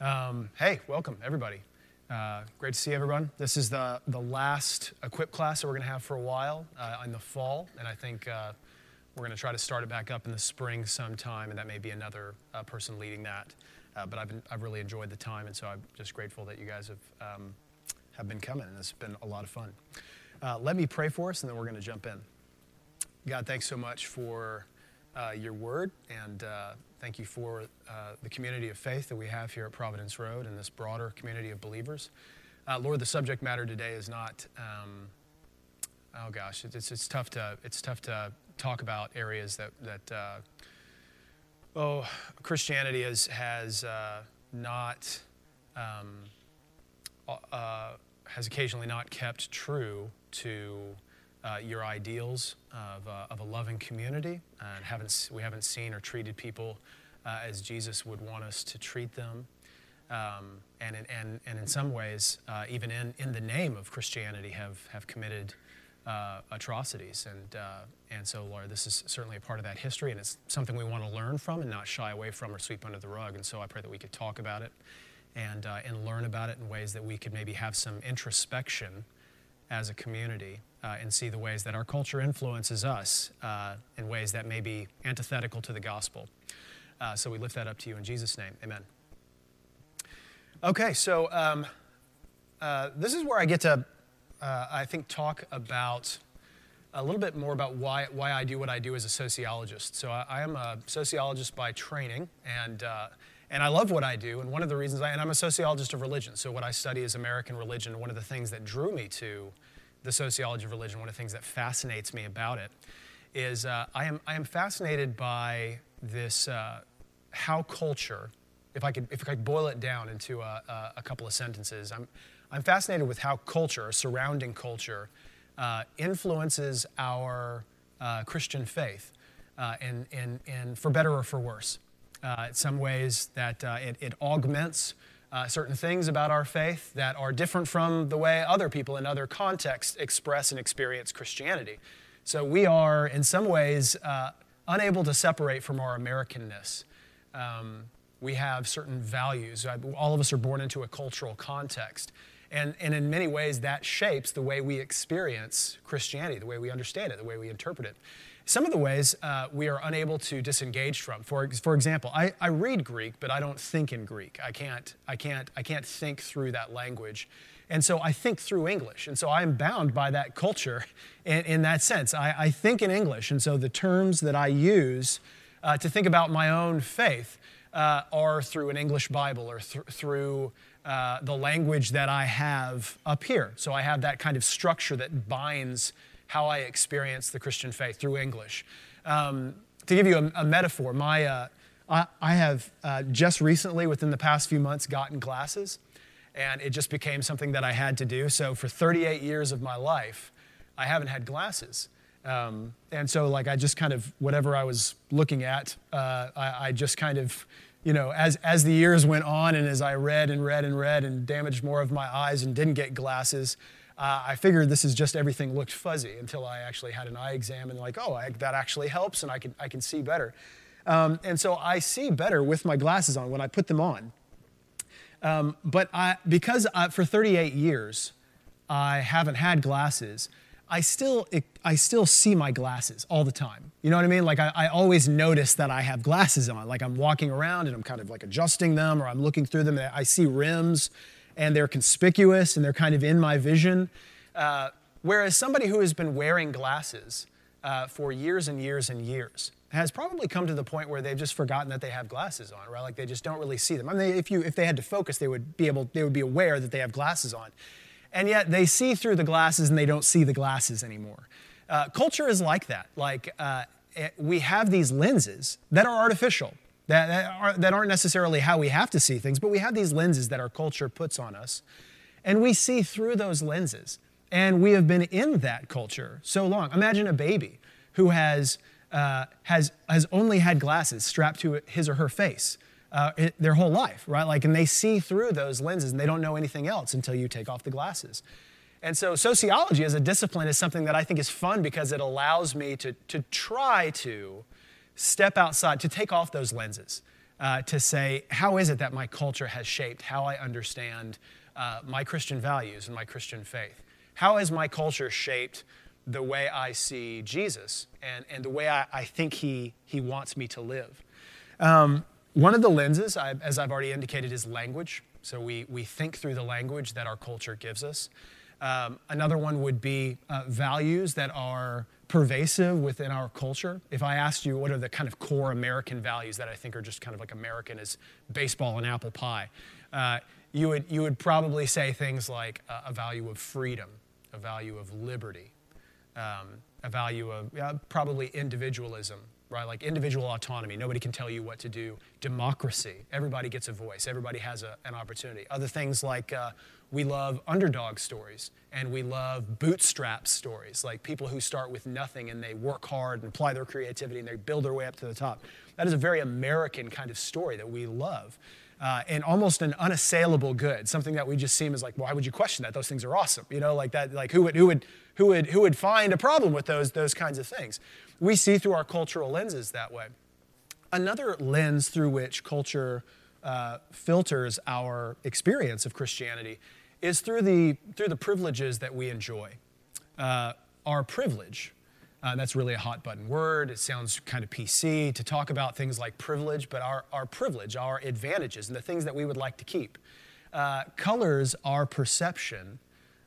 Um, hey, welcome, everybody. Uh, great to see everyone. This is the, the last equip class that we're going to have for a while uh, in the fall, and I think uh, we're going to try to start it back up in the spring sometime, and that may be another uh, person leading that. Uh, but I've, been, I've really enjoyed the time, and so I'm just grateful that you guys have, um, have been coming, and it's been a lot of fun. Uh, let me pray for us, and then we're going to jump in. God, thanks so much for your word and Thank you for uh, the community of faith that we have here at Providence Road and this broader community of believers. Uh, Lord, the subject matter today is not. Um, oh gosh, it's, it's tough to it's tough to talk about areas that that uh, oh Christianity has has uh, not um, uh, has occasionally not kept true to uh, your ideals of, uh, of a loving community, and haven't, we haven't seen or treated people uh, as Jesus would want us to treat them. Um, and, in, and, and in some ways, uh, even in, in the name of Christianity, have, have committed uh, atrocities. And, uh, and so, Lord, this is certainly a part of that history, and it's something we want to learn from and not shy away from or sweep under the rug. And so I pray that we could talk about it and, and learn about it in ways that we could maybe have some introspection as a community uh, and see the ways that our culture influences us uh, in ways that may be antithetical to the gospel. Uh, so we lift that up to you in Jesus' name. Amen. Okay, so um, uh, this is where I get to, uh, I think, talk about a little bit more about why, why I do what I do as a sociologist. So I, I am a sociologist by training, and uh, and I love what I do. And one of the reasons, I, and I'm a sociologist of religion, so what I study is American religion. One of the things that drew me to the sociology of religion, one of the things that fascinates me about it, is uh, I, am, I am fascinated by this, uh, how culture, if I, could, if I could boil it down into a, a, couple of sentences, I'm, I'm fascinated with how culture, surrounding culture, uh, influences our uh, Christian faith, and, and, and for better or for worse. Uh, in some ways, that uh, it, it, augments uh, certain things about our faith that are different from the way other people in other contexts express and experience Christianity. So we are, in some ways, uh, unable to separate from our Americanness. Um, we have certain values. All of us are born into a cultural context. And, and in many ways, that shapes the way we experience Christianity, the way we understand it, the way we interpret it. Some of the ways uh, we are unable to disengage from. For, for example, I, I read Greek, but I don't think in Greek. I can't, I, can't, I can't think through that language. And so I think through English. And so I'm bound by that culture in, in that sense. I, I, think in English. And so the terms that I use uh, to think about my own faith uh, are through an English Bible or th- through uh, the language that I have up here. So I have that kind of structure that binds how I experience the Christian faith through English. Um, to give you a, a metaphor, my, uh, I, I, have uh, just recently, within the past few months, gotten glasses, and it just became something that I had to do. So for 38 years of my life, I haven't had glasses. Um, and so, like, I just kind of, whatever I was looking at, uh, I, I just kind of, you know, as, as the years went on and as I read and read and read and damaged more of my eyes and didn't get glasses, uh, I figured this is just everything looked fuzzy until I actually had an eye exam and like, oh, I, that actually helps and I can, I can see better. Um, and so I see better with my glasses on when I put them on. Um, but I, because I, for 38 years I haven't had glasses, I still, I still see my glasses all the time. You know what I mean? Like I, I always notice that I have glasses on. Like I'm walking around and I'm kind of like adjusting them or I'm looking through them and I see rims and they're conspicuous and they're kind of in my vision. Uh, whereas somebody who has been wearing glasses uh, for years and years and years has probably come to the point where they've just forgotten that they have glasses on, right? Like they just don't really see them. I mean, if you if they had to focus, they would be able they would be aware that they have glasses on, and yet they see through the glasses and they don't see the glasses anymore. Uh, culture is like that. Like uh, it, we have these lenses that are artificial that, that, are, that aren't necessarily how we have to see things, but we have these lenses that our culture puts on us. And we see through those lenses. And we have been in that culture so long. Imagine a baby who has, uh, has, has only had glasses strapped to his or her face uh, their whole life, right? Like, and they see through those lenses and they don't know anything else until you take off the glasses. And so, sociology as a discipline is something that I think is fun because it allows me to, to try to step outside, to take off those lenses, uh, to say, how is it that my culture has shaped how I understand uh, my Christian values and my Christian faith? How has my culture shaped the way I see Jesus and, and the way I, I think he, he wants me to live? Um, one of the lenses, I, as I've already indicated, is language. So we, we think through the language that our culture gives us. Um, another one would be uh, values that are pervasive within our culture. If I asked you what are the kind of core American values that I think are just kind of like American as baseball and apple pie, uh, you, would, you would probably say things like uh, a value of freedom, a value of liberty, um, a value of uh, probably individualism, right? Like individual autonomy. Nobody can tell you what to do. Democracy. Everybody gets a voice. Everybody has a, an opportunity. Other things like uh, we love underdog stories and we love bootstrap stories, like people who start with nothing and they work hard and apply their creativity and they build their way up to the top. That is a very American kind of story that we love. Uh, and almost an unassailable good, something that we just seem as like, why would you question that? Those things are awesome, you know, like that. Like who would who would who would who would find a problem with those those kinds of things? We see through our cultural lenses that way. Another lens through which culture uh, filters our experience of Christianity is through the, through the privileges that we enjoy. Uh, our privilege, uh, that's really a hot button word. It sounds kind of PC to talk about things like privilege, but our, our privilege, our advantages, and the things that we would like to keep, uh, colors our perception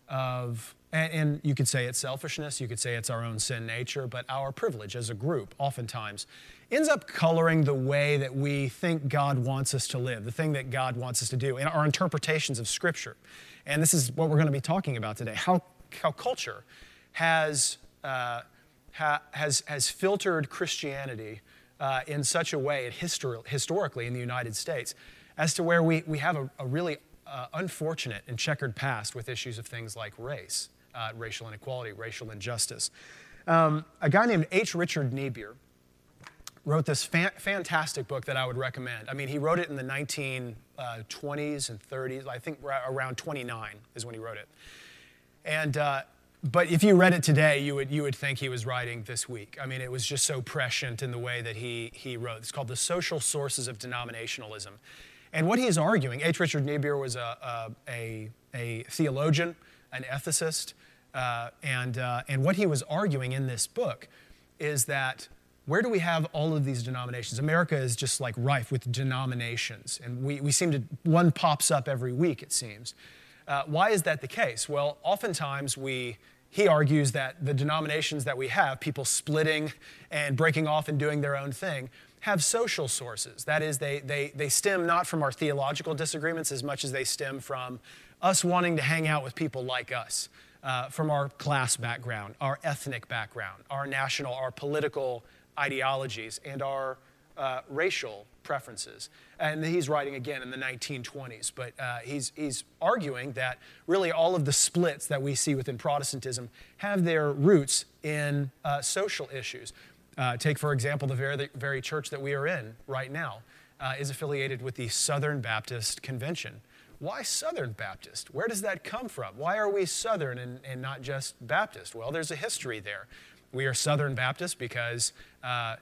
of and, and, you could say it's selfishness, you could say it's our own sin nature, but our privilege as a group oftentimes ends up coloring the way that we think God wants us to live, the thing that God wants us to do, and our interpretations of Scripture. And this is what we're going to be talking about today how, how culture has, uh, ha, has, has filtered Christianity uh, in such a way, histor- historically in the United States, as to where we, we have a, a really uh, unfortunate and checkered past with issues of things like race uh, racial inequality, racial injustice. Um, a guy named H. Richard Niebuhr wrote this fantastic book that I would recommend. I mean, he wrote it in the 1920s uh, and 30s. I think around 29 is when he wrote it. And uh, but if you read it today, you would, you would think he was writing this week. I mean, it was just so prescient in the way that he, he wrote. It's called The Social Sources of Denominationalism. And what he is arguing, H. Richard Niebuhr was a, a, a, a theologian, an ethicist, uh, and, uh, and what he was arguing in this book is that where do we have all of these denominations? America is just like rife with denominations, and we, we seem to, one pops up every week, it seems. Uh, why is that the case? Well, oftentimes we, he argues that the denominations that we have, people splitting and breaking off and doing their own thing, have social sources. That is, they, they, they stem not from our theological disagreements as much as they stem from us wanting to hang out with people like us uh, from our class background, our ethnic background, our national, our political ideologies, and our uh, racial preferences. And he's writing again in the 1920s, but uh, he's, he's arguing that really all of the splits that we see within Protestantism have their roots in uh, social issues. Uh, take, for example, the very, the very church that we are in right now uh, is affiliated with the Southern Baptist Convention. Why Southern Baptist? Where does that come from? Why are we Southern and, and not just Baptist? Well, there's a history there. We are Southern Baptist because uh,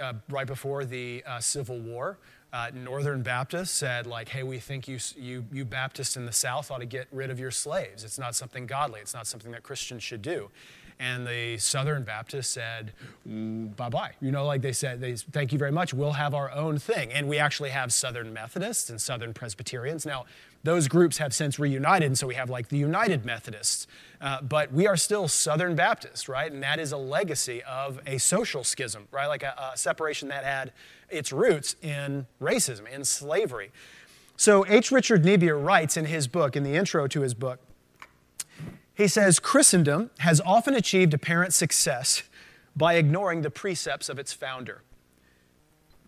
uh, right before the uh, Civil War, uh, Northern Baptists said, like, hey, we think you, you, you Baptists in the South ought to get rid of your slaves. It's not something godly, it's not something that Christians should do. And the Southern Baptists said, bye bye. You know, like they said, they, thank you very much. We'll have our own thing. And we actually have Southern Methodists and Southern Presbyterians. Now, those groups have since reunited, and so we have like the United Methodists. Uh, but we are still Southern Baptists, right? And that is a legacy of a social schism, right? Like a, a separation that had its roots in racism, in slavery. So H. Richard Niebuhr writes in his book, in the intro to his book, he says Christendom has often achieved apparent success by ignoring the precepts of its founder.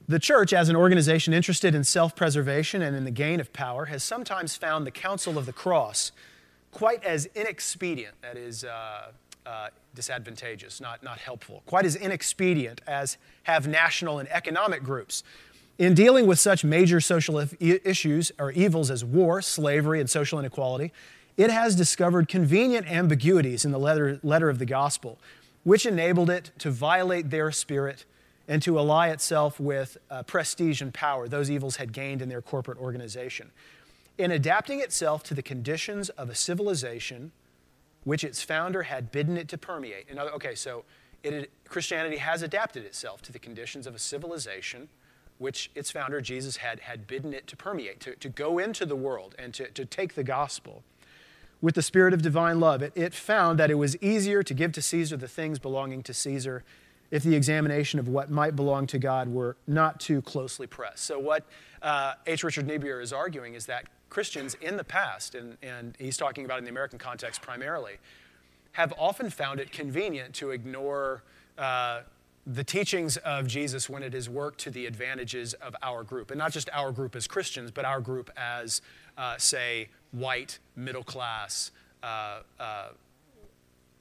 The church, as an organization interested in self preservation and in the gain of power, has sometimes found the counsel of the cross quite as inexpedient, that is, uh, uh, disadvantageous, not, not helpful, quite as inexpedient as have national and economic groups. In dealing with such major social issues or evils as war, slavery, and social inequality, it has discovered convenient ambiguities in the letter, letter of the gospel, which enabled it to violate their spirit and to ally itself with uh, prestige and power those evils had gained in their corporate organization. In adapting itself to the conditions of a civilization which its founder had bidden it to permeate. Okay, so it, Christianity has adapted itself to the conditions of a civilization which its founder, Jesus, had, had bidden it to permeate, to, to go into the world and to, to take the gospel with the spirit of divine love. It, it found that it was easier to give to Caesar the things belonging to Caesar if the examination of what might belong to God were not too closely pressed. So, what uh, H. Richard Niebuhr is arguing is that Christians in the past, and, and he's talking about in the American context primarily, have often found it convenient to ignore uh, the teachings of Jesus when it has worked to the advantages of our group. And not just our group as Christians, but our group as, uh, say, white, middle class, uh, uh,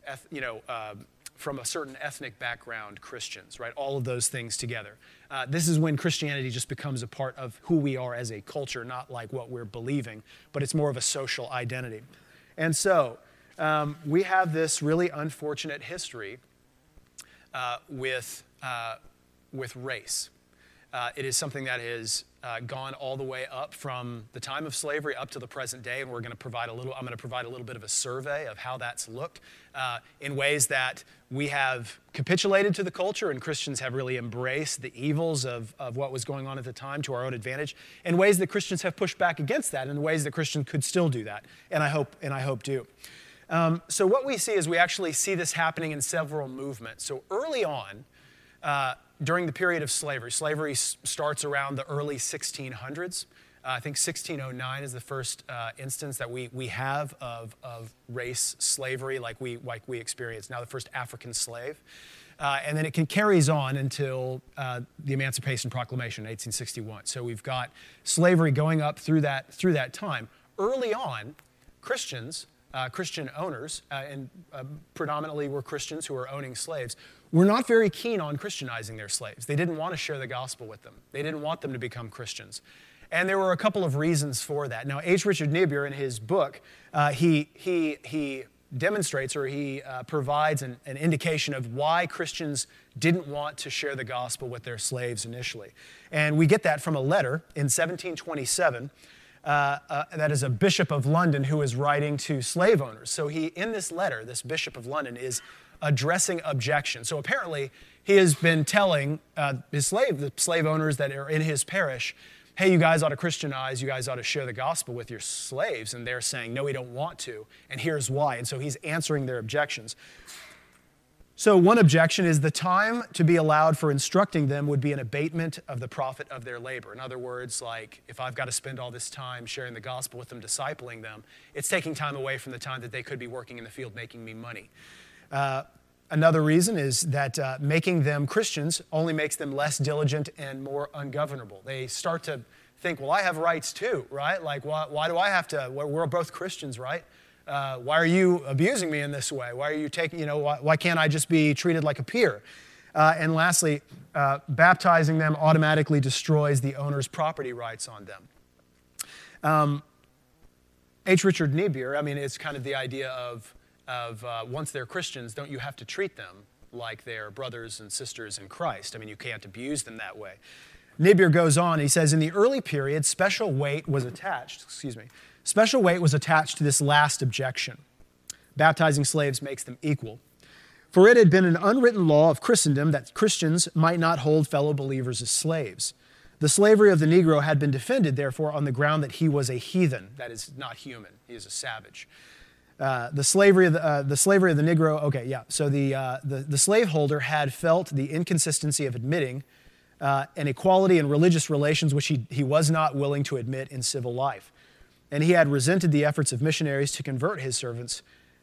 eth- you know, uh, from a certain ethnic background Christians, right? All of those things together. Uh, this is when Christianity just becomes a part of who we are as a culture, not like what we're believing, but it's more of a social identity. And so um, we have this really unfortunate history uh, with, uh, with race. It is something that has uh, gone all the way up from the time of slavery up to the present day, and we're going to provide a little. I'm going to provide a little bit of a survey of how that's looked uh, in ways that we have capitulated to the culture, and Christians have really embraced the evils of, of what was going on at the time to our own advantage, in ways that Christians have pushed back against that, in ways that Christians could still do that, and I hope and I hope do. Um, so what we see is we actually see this happening in several movements. So early on. Uh, during the period of slavery. Slavery starts around the early 1600s. Uh, I think 1609 is the first uh, instance that we, we have of, of race slavery like we, like we experience now, the first African slave. Uh, and then it can, carries on until uh, the Emancipation Proclamation in 1861. So we've got slavery going up through that, through that time. Early on, Christians, uh, Christian owners, uh, and predominantly were Christians who were owning slaves, were not very keen on Christianizing their slaves. They didn't want to share the gospel with them, they didn't want them to become Christians. And there were a couple of reasons for that. Now, H. Richard Niebuhr, in his book, uh, he, he, he demonstrates or he uh, provides an, an, indication of why Christians didn't want to share the gospel with their slaves initially. And we get that from a letter in 1727. Uh, uh, that is a bishop of London who is writing to slave owners. So he, in this letter, this bishop of London is addressing objection. So apparently, he has been telling uh, his slave, the slave owners that are in his parish, hey, you guys ought to Christianize, you guys ought to share the gospel with your slaves. And they're saying, no, we don't want to. And here's why. And so he's answering their objections. So, one objection is the time to be allowed for instructing them would be an abatement of the profit of their labor. In other words, like if I've got to spend all this time sharing the gospel with them, discipling them, it's taking time away from the time that they could be working in the field making me money. Uh, another reason is that uh, making them Christians only makes them less diligent and more ungovernable. They start to think, well, I have rights too, right? Like, why, why do I have to? We're both Christians, right? Uh, why are you abusing me in this way? Why are you taking, you know, why, why can't I just be treated like a peer? Uh, and lastly, uh, baptizing them automatically destroys the owner's property rights on them. Um, H. Richard Niebuhr, I mean, it's kind of the idea of of uh, once they're Christians, don't you have to treat them like they're brothers and sisters in Christ? I mean, you can't abuse them that way. Niebuhr goes on, he says, in the early period, special weight was attached, excuse me, special weight was attached to this last objection. Baptizing slaves makes them equal. For it had been an unwritten law of Christendom that Christians might not hold fellow believers as slaves. The slavery of the Negro had been defended, therefore, on the ground that he was a heathen, that is, not human, he is a savage. Uh, the slavery of the, uh, the slavery of the Negro. Okay, yeah. So the, uh, the, the slaveholder had felt the inconsistency of admitting uh, an equality in religious relations which he, he was not willing to admit in civil life. And he had resented the efforts of missionaries to convert his servants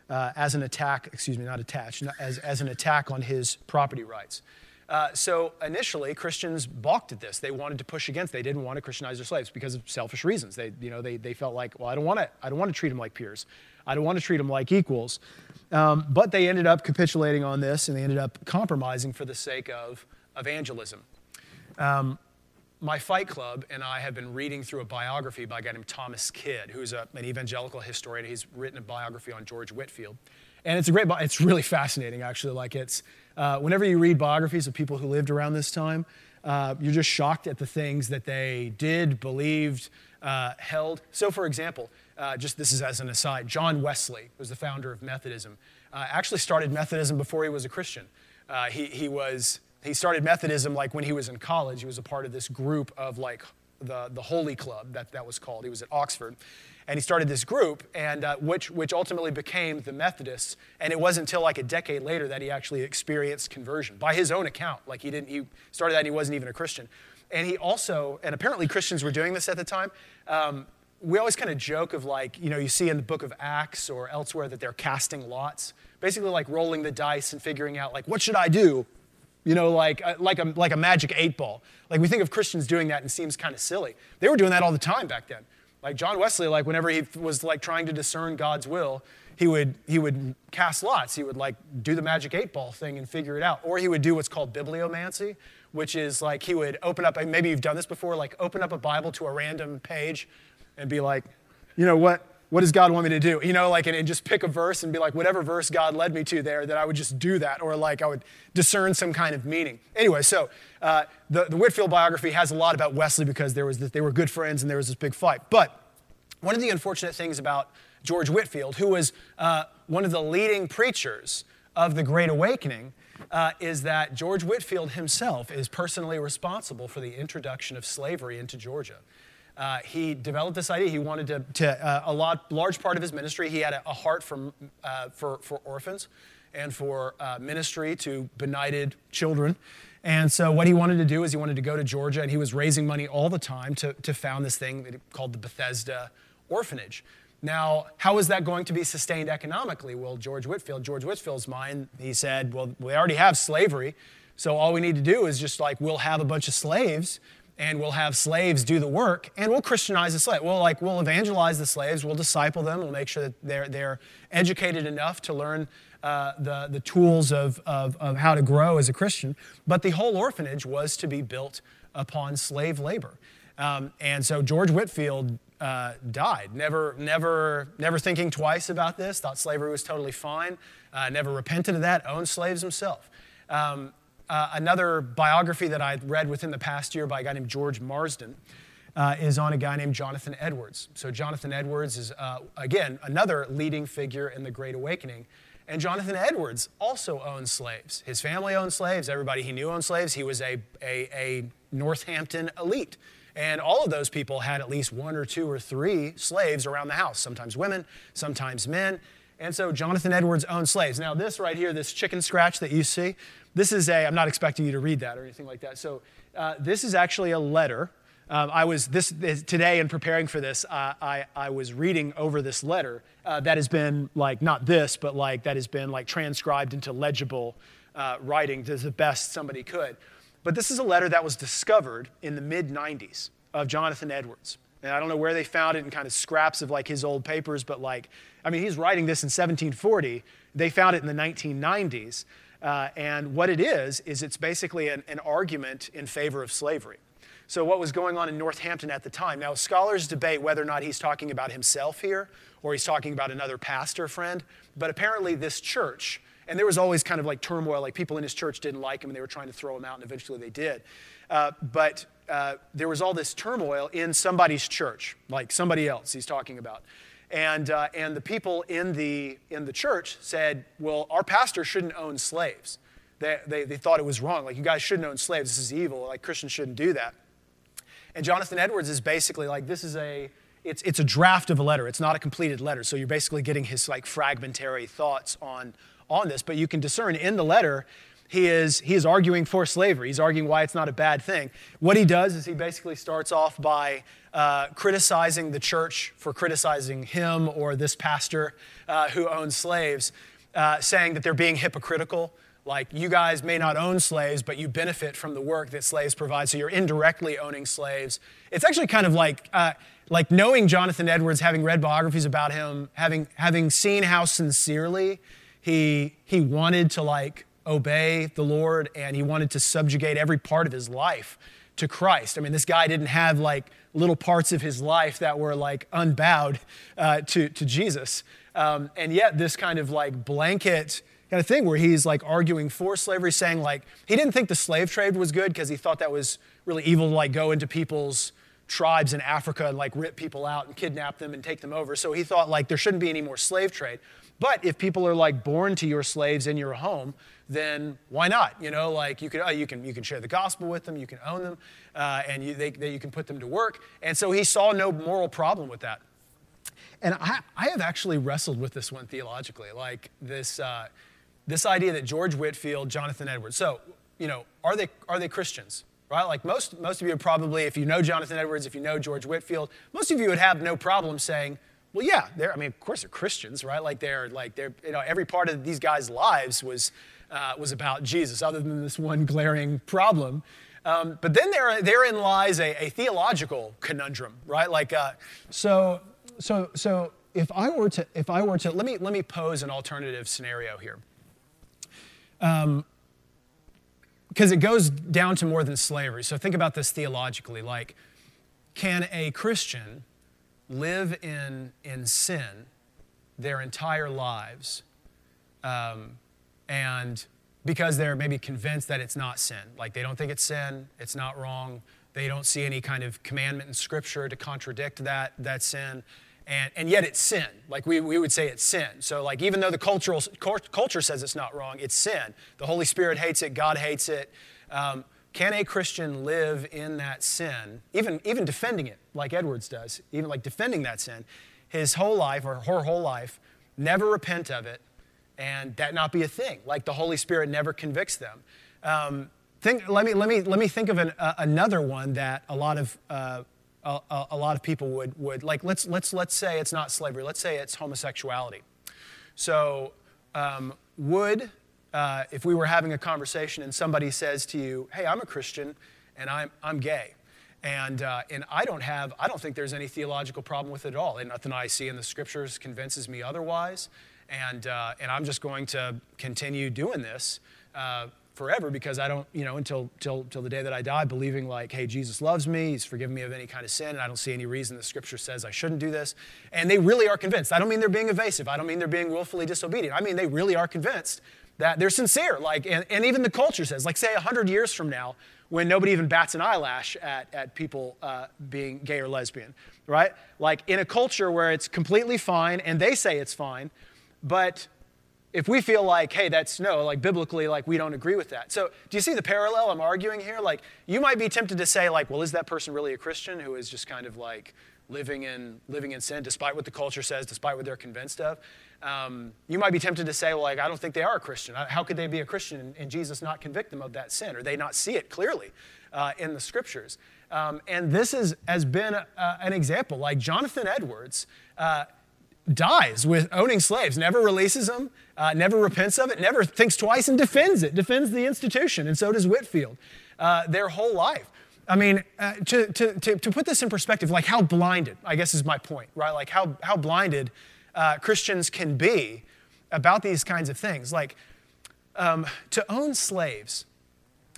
uh, as an attack, excuse me, not attached, as, as an attack on his property rights. Uh, so initially, Christians balked at this. They wanted to push against. They didn't want to Christianize their slaves because of selfish reasons. They, you know, they, they felt like, well, I don't want to. I don't want to treat them like peers. I don't want to treat them like equals. Um, but they ended up capitulating on this, and they ended up compromising for the sake of evangelism. Um, my Fight Club and I have been reading through a biography by a guy named Thomas Kidd, who's a, an evangelical historian. He's written a biography on George Whitefield. And it's a great, it's really fascinating actually. Like it's, uh, whenever you read biographies of people who lived around this time, uh, you're just shocked at the things that they did, believed, uh, held. So, for example, uh, just this is as an aside, John Wesley was the founder of Methodism. Uh, actually started Methodism before he was a Christian. Uh, he, he was he started Methodism like when he was in college. He was a part of this group of like the, the Holy Club that that was called. He was at Oxford, and he started this group, and uh, which which ultimately became the Methodists. And it wasn't until like a decade later that he actually experienced conversion by his own account. Like he didn't he started that and he wasn't even a Christian. And he also, and apparently Christians were doing this at the time. Um, we always kind of joke of like, you know, you see in the book of Acts or elsewhere that they're casting lots, basically like rolling the dice and figuring out like, what should I do? You know, like, uh, like, a, like a magic eight ball. Like we think of Christians doing that and it seems kind of silly. They were doing that all the time back then. Like John Wesley, like whenever he was like trying to discern God's will, he would, he would cast lots. He would like do the magic eight ball thing and figure it out. Or he would do what's called bibliomancy, which is like he would open up, maybe you've done this before, like open up a Bible to a random page and be like, you know, what, what does God want me to do? You know, like, and, and, just pick a verse and be like, whatever verse God led me to there, that I would just do that, or like I would discern some kind of meaning. Anyway, so uh, the, the Whitefield biography has a lot about Wesley because there was this, they were good friends and there was this big fight. But one of the unfortunate things about George Whitefield, who was uh, one of the leading preachers of the Great Awakening, uh, is that George Whitefield himself is personally responsible for the introduction of slavery into Georgia. Uh, he developed this idea. He wanted to, to uh, a lot, large part of his ministry, he had a, a heart for, uh, for, for orphans and for uh, ministry to benighted children. And so, what he wanted to do is he wanted to go to Georgia, and he was raising money all the time to, to found this thing called the Bethesda Orphanage. Now, how is that going to be sustained economically? Well, George Whitefield, George Whitefield's mind, he said, well, we already have slavery, so all we need to do is just like we'll have a bunch of slaves and we'll have slaves do the work and we'll christianize the slave. We'll like we'll evangelize the slaves we'll disciple them we'll make sure that they're, they're educated enough to learn uh, the, the tools of, of, of how to grow as a christian. But the whole orphanage was to be built upon slave labor. Um, and so george whitefield uh, died. Never never never thinking twice about this thought slavery was totally fine uh, never repented of that owned slaves himself. Um, uh, another biography that I read within the past year by a guy named George Marsden uh, is on a guy named Jonathan Edwards. So, Jonathan Edwards is, uh, again, another leading figure in the Great Awakening. And Jonathan Edwards also owned slaves. His family owned slaves. Everybody he knew owned slaves. He was a, a, a Northampton elite. And all of those people had at least one or two or three slaves around the house, sometimes women, sometimes men. And so Jonathan Edwards owned slaves. Now, this right here, this chicken scratch that you see, this is a, I'm not expecting you to read that or anything like that. So uh, this is actually a letter. Um, I was, this, today in preparing for this, uh, I, I was reading over this letter uh, that has been like, not this, but like that has been like transcribed into legible uh, writing to the best somebody could. But this is a letter that was discovered in the mid 90s of Jonathan Edwards. And I don't know where they found it in kind of scraps of like his old papers, but like, I mean, he's writing this in 1740. They found it in the 1990s. Uh, and what it is, is it's basically an, an argument in favor of slavery. So, what was going on in Northampton at the time? Now, scholars debate whether or not he's talking about himself here or he's talking about another pastor friend. But apparently, this church, and there was always kind of like turmoil, like people in his church didn't like him and they were trying to throw him out, and eventually they did. Uh, but uh, there was all this turmoil in somebody's church, like somebody else he's talking about. And, uh, and the people in the, in the church said, well, our pastor shouldn't own slaves. They, they, they thought it was wrong. Like, you guys shouldn't own slaves. This is evil. Like, Christians shouldn't do that. And Jonathan Edwards is basically like, this is a, it's, it's a draft of a letter. It's not a completed letter. So you're basically getting his like fragmentary thoughts on, on this. But you can discern in the letter, he is, he is arguing for slavery. He's arguing why it's not a bad thing. What he does is he basically starts off by uh, criticizing the church for criticizing him or this pastor uh, who owns slaves, uh, saying that they're being hypocritical. Like, you guys may not own slaves, but you benefit from the work that slaves provide, so you're indirectly owning slaves. It's actually kind of like, uh, like knowing Jonathan Edwards, having read biographies about him, having, having seen how sincerely he, he wanted to like obey the Lord and he wanted to subjugate every part of his life to Christ. I mean, this guy didn't have like little parts of his life that were like unbowed uh, to, to Jesus. Um, and yet, this kind of like blanket kind of thing where he's like arguing for slavery, saying like he didn't think the slave trade was good because he thought that was really evil to like go into people's tribes in Africa and like rip people out and kidnap them and take them over. So he thought like there shouldn't be any more slave trade. But if people are like born to your slaves in your home, then why not? You know, like you can, uh, you can, you can share the gospel with them, you can own them, uh, and you, they, they, you can put them to work. And so he saw no moral problem with that. And I, I have actually wrestled with this one theologically, like this, uh, this idea that George Whitefield, Jonathan Edwards. So, you know, are they, are they Christians? Right? Like most, most of you probably, if you know Jonathan Edwards, if you know George Whitefield, most of you would have no problem saying, well, yeah, they're, I mean, of course they're Christians, right? Like they're, like they're, you know, every part of these guys' lives was, uh, was about Jesus, other than this one glaring problem. Um, but then there, therein lies a, a theological conundrum, right? Like, uh, so, so, so if I were to, if I were to, let me, let me pose an alternative scenario here. Um, because it goes down to more than slavery. So think about this theologically. Like, can a Christian live in, in sin their entire lives um, and because they're maybe convinced that it's not sin. Like they don't think it's sin, it's not wrong. They don't see any kind of commandment in Scripture to contradict that, that sin. And, and yet it's sin. Like we, we would say it's sin. So, like, even though the cultural, culture says it's not wrong, it's sin. The Holy Spirit hates it, God hates it. Um, can a Christian live in that sin, even, even defending it, like Edwards does, even like defending that sin, his whole life or her whole life, never repent of it, and that not be a thing. Like the Holy Spirit never convicts them. Um, think, let, me, let, me, let me think of an, uh, another one that a lot of, uh, a, a, lot of people would, would like. Let's, let's, let's say it's not slavery, let's say it's homosexuality. So, um, would, uh, if we were having a conversation and somebody says to you, hey, I'm a Christian and I'm, I'm gay, and, uh, and I don't have, I don't think there's any theological problem with it at all. And nothing I see in the scriptures convinces me otherwise and, uh, and I'm just going to continue doing this uh, forever because I don't, you know, until, till, till the day that I die, believing like, hey, Jesus loves me, he's forgiven me of any kind of sin, and I don't see any reason the scripture says I shouldn't do this. And they really are convinced. I don't mean they're being evasive, I don't mean they're being willfully disobedient. I mean they really are convinced that they're sincere. Like, and, and even the culture says, like, say, 100 years from now, when nobody even bats an eyelash at, at people uh, being gay or lesbian, right? Like, in a culture where it's completely fine and they say it's fine, but if we feel like, hey, that's no, like biblically, like we don't agree with that. So do you see the parallel I'm arguing here? Like you might be tempted to say, like, well, is that person really a Christian who is just kind of like living in living in sin, despite what the culture says, despite what they're convinced of? Um, you might be tempted to say, well, like, I don't think they are a Christian. How could they be a Christian and, and Jesus not convict them of that sin, or they not see it clearly uh, in the scriptures? Um, and this is, has been a, an example. Like Jonathan Edwards. Uh, dies with owning slaves, never releases them, uh, never repents of it, never thinks twice and defends it, defends the institution, and so does Whitefield uh, their whole life. I mean, uh, to, to, to, to, put this in perspective, like how blinded, I guess is my point, right? Like how, how blinded uh, Christians can be about these kinds of things. Like um, to own slaves,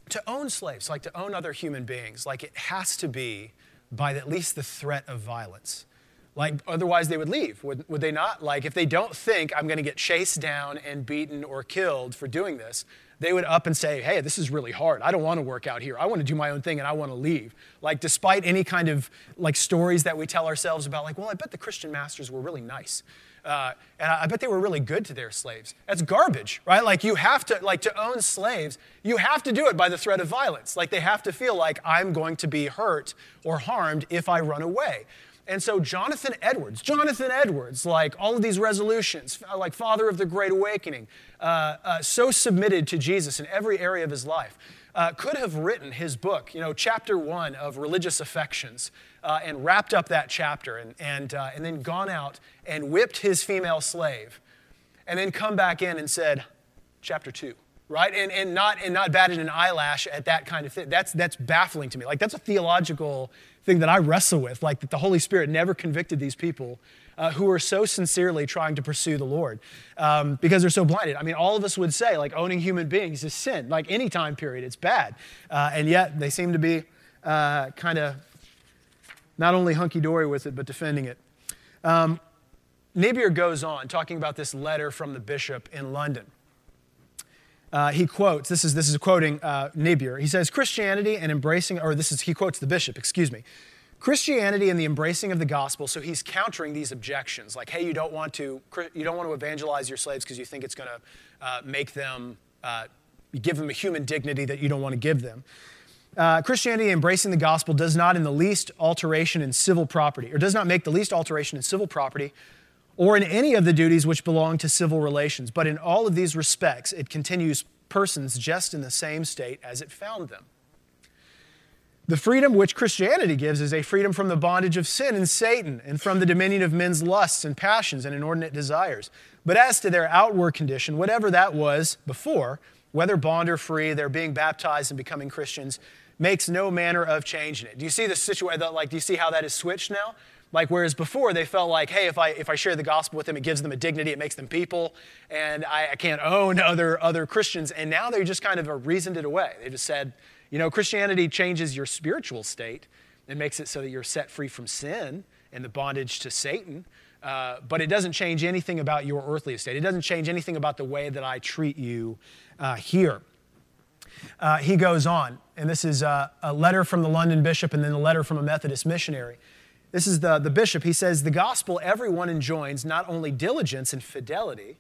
to own slaves, like to own other human beings, like it has to be by at least the threat of violence. Like, otherwise they would leave, would, would they not? Like, if they don't think I'm going to get chased down and beaten or killed for doing this, they would up and say, hey, this is really hard. I don't want to work out here. I want to do my own thing and I want to leave. Like, despite any kind of like stories that we tell ourselves about, like, well, I bet the Christian masters were really nice. Uh, and I, I bet they were really good to their slaves. That's garbage, right? Like, you have to, like, to own slaves, you have to do it by the threat of violence. Like, they have to feel like I'm going to be hurt or harmed if I run away. And so, Jonathan Edwards, Jonathan Edwards, like all of these resolutions, like Father of the Great Awakening, uh, uh, so submitted to Jesus in every area of his life, uh, could have written his book, you know, chapter one of religious affections, uh, and wrapped up that chapter, and, and, uh, and then gone out and whipped his female slave, and then come back in and said, chapter two right? And, and, not, and not batted an eyelash at that kind of thing. That's, that's baffling to me. Like, that's a theological thing that I wrestle with, like that the Holy Spirit never convicted these people uh, who are so sincerely trying to pursue the Lord um, because they're so blinded. I mean, all of us would say, like, owning human beings is sin. Like, any time period, it's bad. Uh, and yet, they seem to be uh, kind of not only hunky dory with it, but defending it. Um, goes on talking about this letter from the bishop in London. Uh, he quotes, this is, this is quoting uh, Niebuhr. He says, Christianity and embracing, or this is, he quotes the bishop, excuse me. Christianity and the embracing of the gospel, so he's countering these objections, like, hey, you don't want to, you don't want to evangelize your slaves because you think it's going to uh, make them, uh, give them a human dignity that you don't want to give them. Uh, Christianity embracing the gospel does not in the least alteration in civil property, or does not make the least alteration in civil property or in any of the duties which belong to civil relations, but in all of these respects, it continues persons just in the same state as it found them. The freedom which Christianity gives is a freedom from the bondage of sin and Satan and from the dominion of men's lusts and passions and inordinate desires. But as to their outward condition, whatever that was before, whether bond or free, their being baptized and becoming Christians makes no manner of change in it. Do you see the situation? Like, do you see how that is switched now? Like whereas before they felt like, hey, if I if I share the gospel with them, it gives them a dignity, it makes them people, and I, I can't own other other Christians. And now they just kind of reasoned it away. They just said, you know, Christianity changes your spiritual state and makes it so that you're set free from sin and the bondage to Satan. Uh, but it doesn't change anything about your earthly estate. It doesn't change anything about the way that I treat you uh, here. Uh, he goes on, and this is a letter from the London bishop and then a letter from a Methodist missionary. This is the, the bishop. He says, The gospel everyone enjoins not only diligence and fidelity,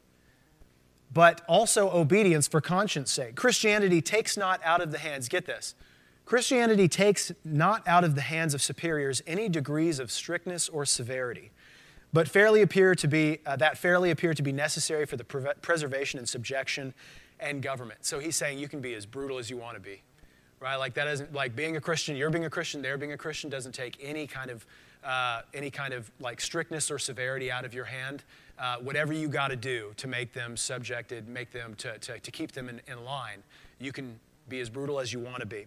but also obedience for conscience sake. Christianity takes not out of the hands, get this. Christianity takes not out of the hands of superiors any degrees of strictness or severity, but fairly appear to be, uh, that fairly appear to be necessary for the pre- preservation and subjection and government. So he's saying you can be as brutal as you want to be, right? Like that isn't like being a Christian, you're being a Christian, they're being a Christian doesn't take any kind of uh, any kind of like strictness or severity out of your hand. Uh, whatever you got to do to make them subjected, make them to, to, to keep them in, in line, you can be as brutal as you want to be.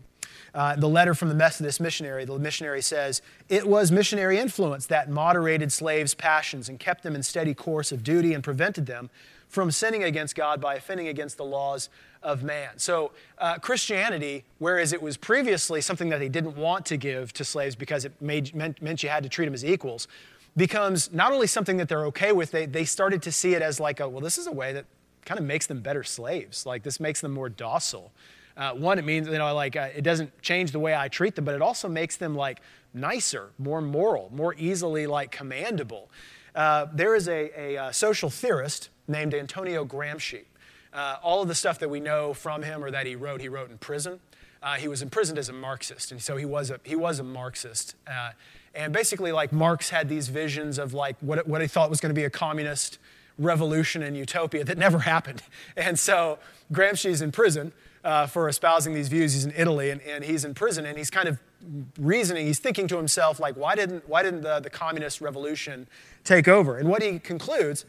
Uh, the letter from the Methodist missionary, the missionary says, It was missionary influence that moderated slaves' passions and kept them in steady course of duty and prevented them from sinning against God by offending against the laws of man. So, uh, Christianity, whereas it was previously something that they didn't want to give to slaves because it made, meant, meant you had to treat them as equals, becomes not only something that they're okay with, they, they started to see it as like, a, well, this is a way that kind of makes them better slaves. Like, this makes them more docile. Uh, one, it means, you know, like, uh, it doesn't change the way I treat them, but it also makes them, like, nicer, more moral, more easily, like, commandable. Uh, there is a, a, uh, social theorist named Antonio Gramsci. Uh, all of the stuff that we know from him or that he wrote, he wrote in prison. Uh, he was imprisoned as a Marxist, and so he was a, he was a Marxist. Uh, and basically, like Marx had these visions of like what, what he thought was going to be a communist revolution and utopia that never happened. And so Gramsci's in prison uh, for espousing these views. He's in Italy, and, and he's in prison, and he's kind of reasoning, he's thinking to himself, like, why didn't, why didn't the, the communist revolution take over? And what he concludes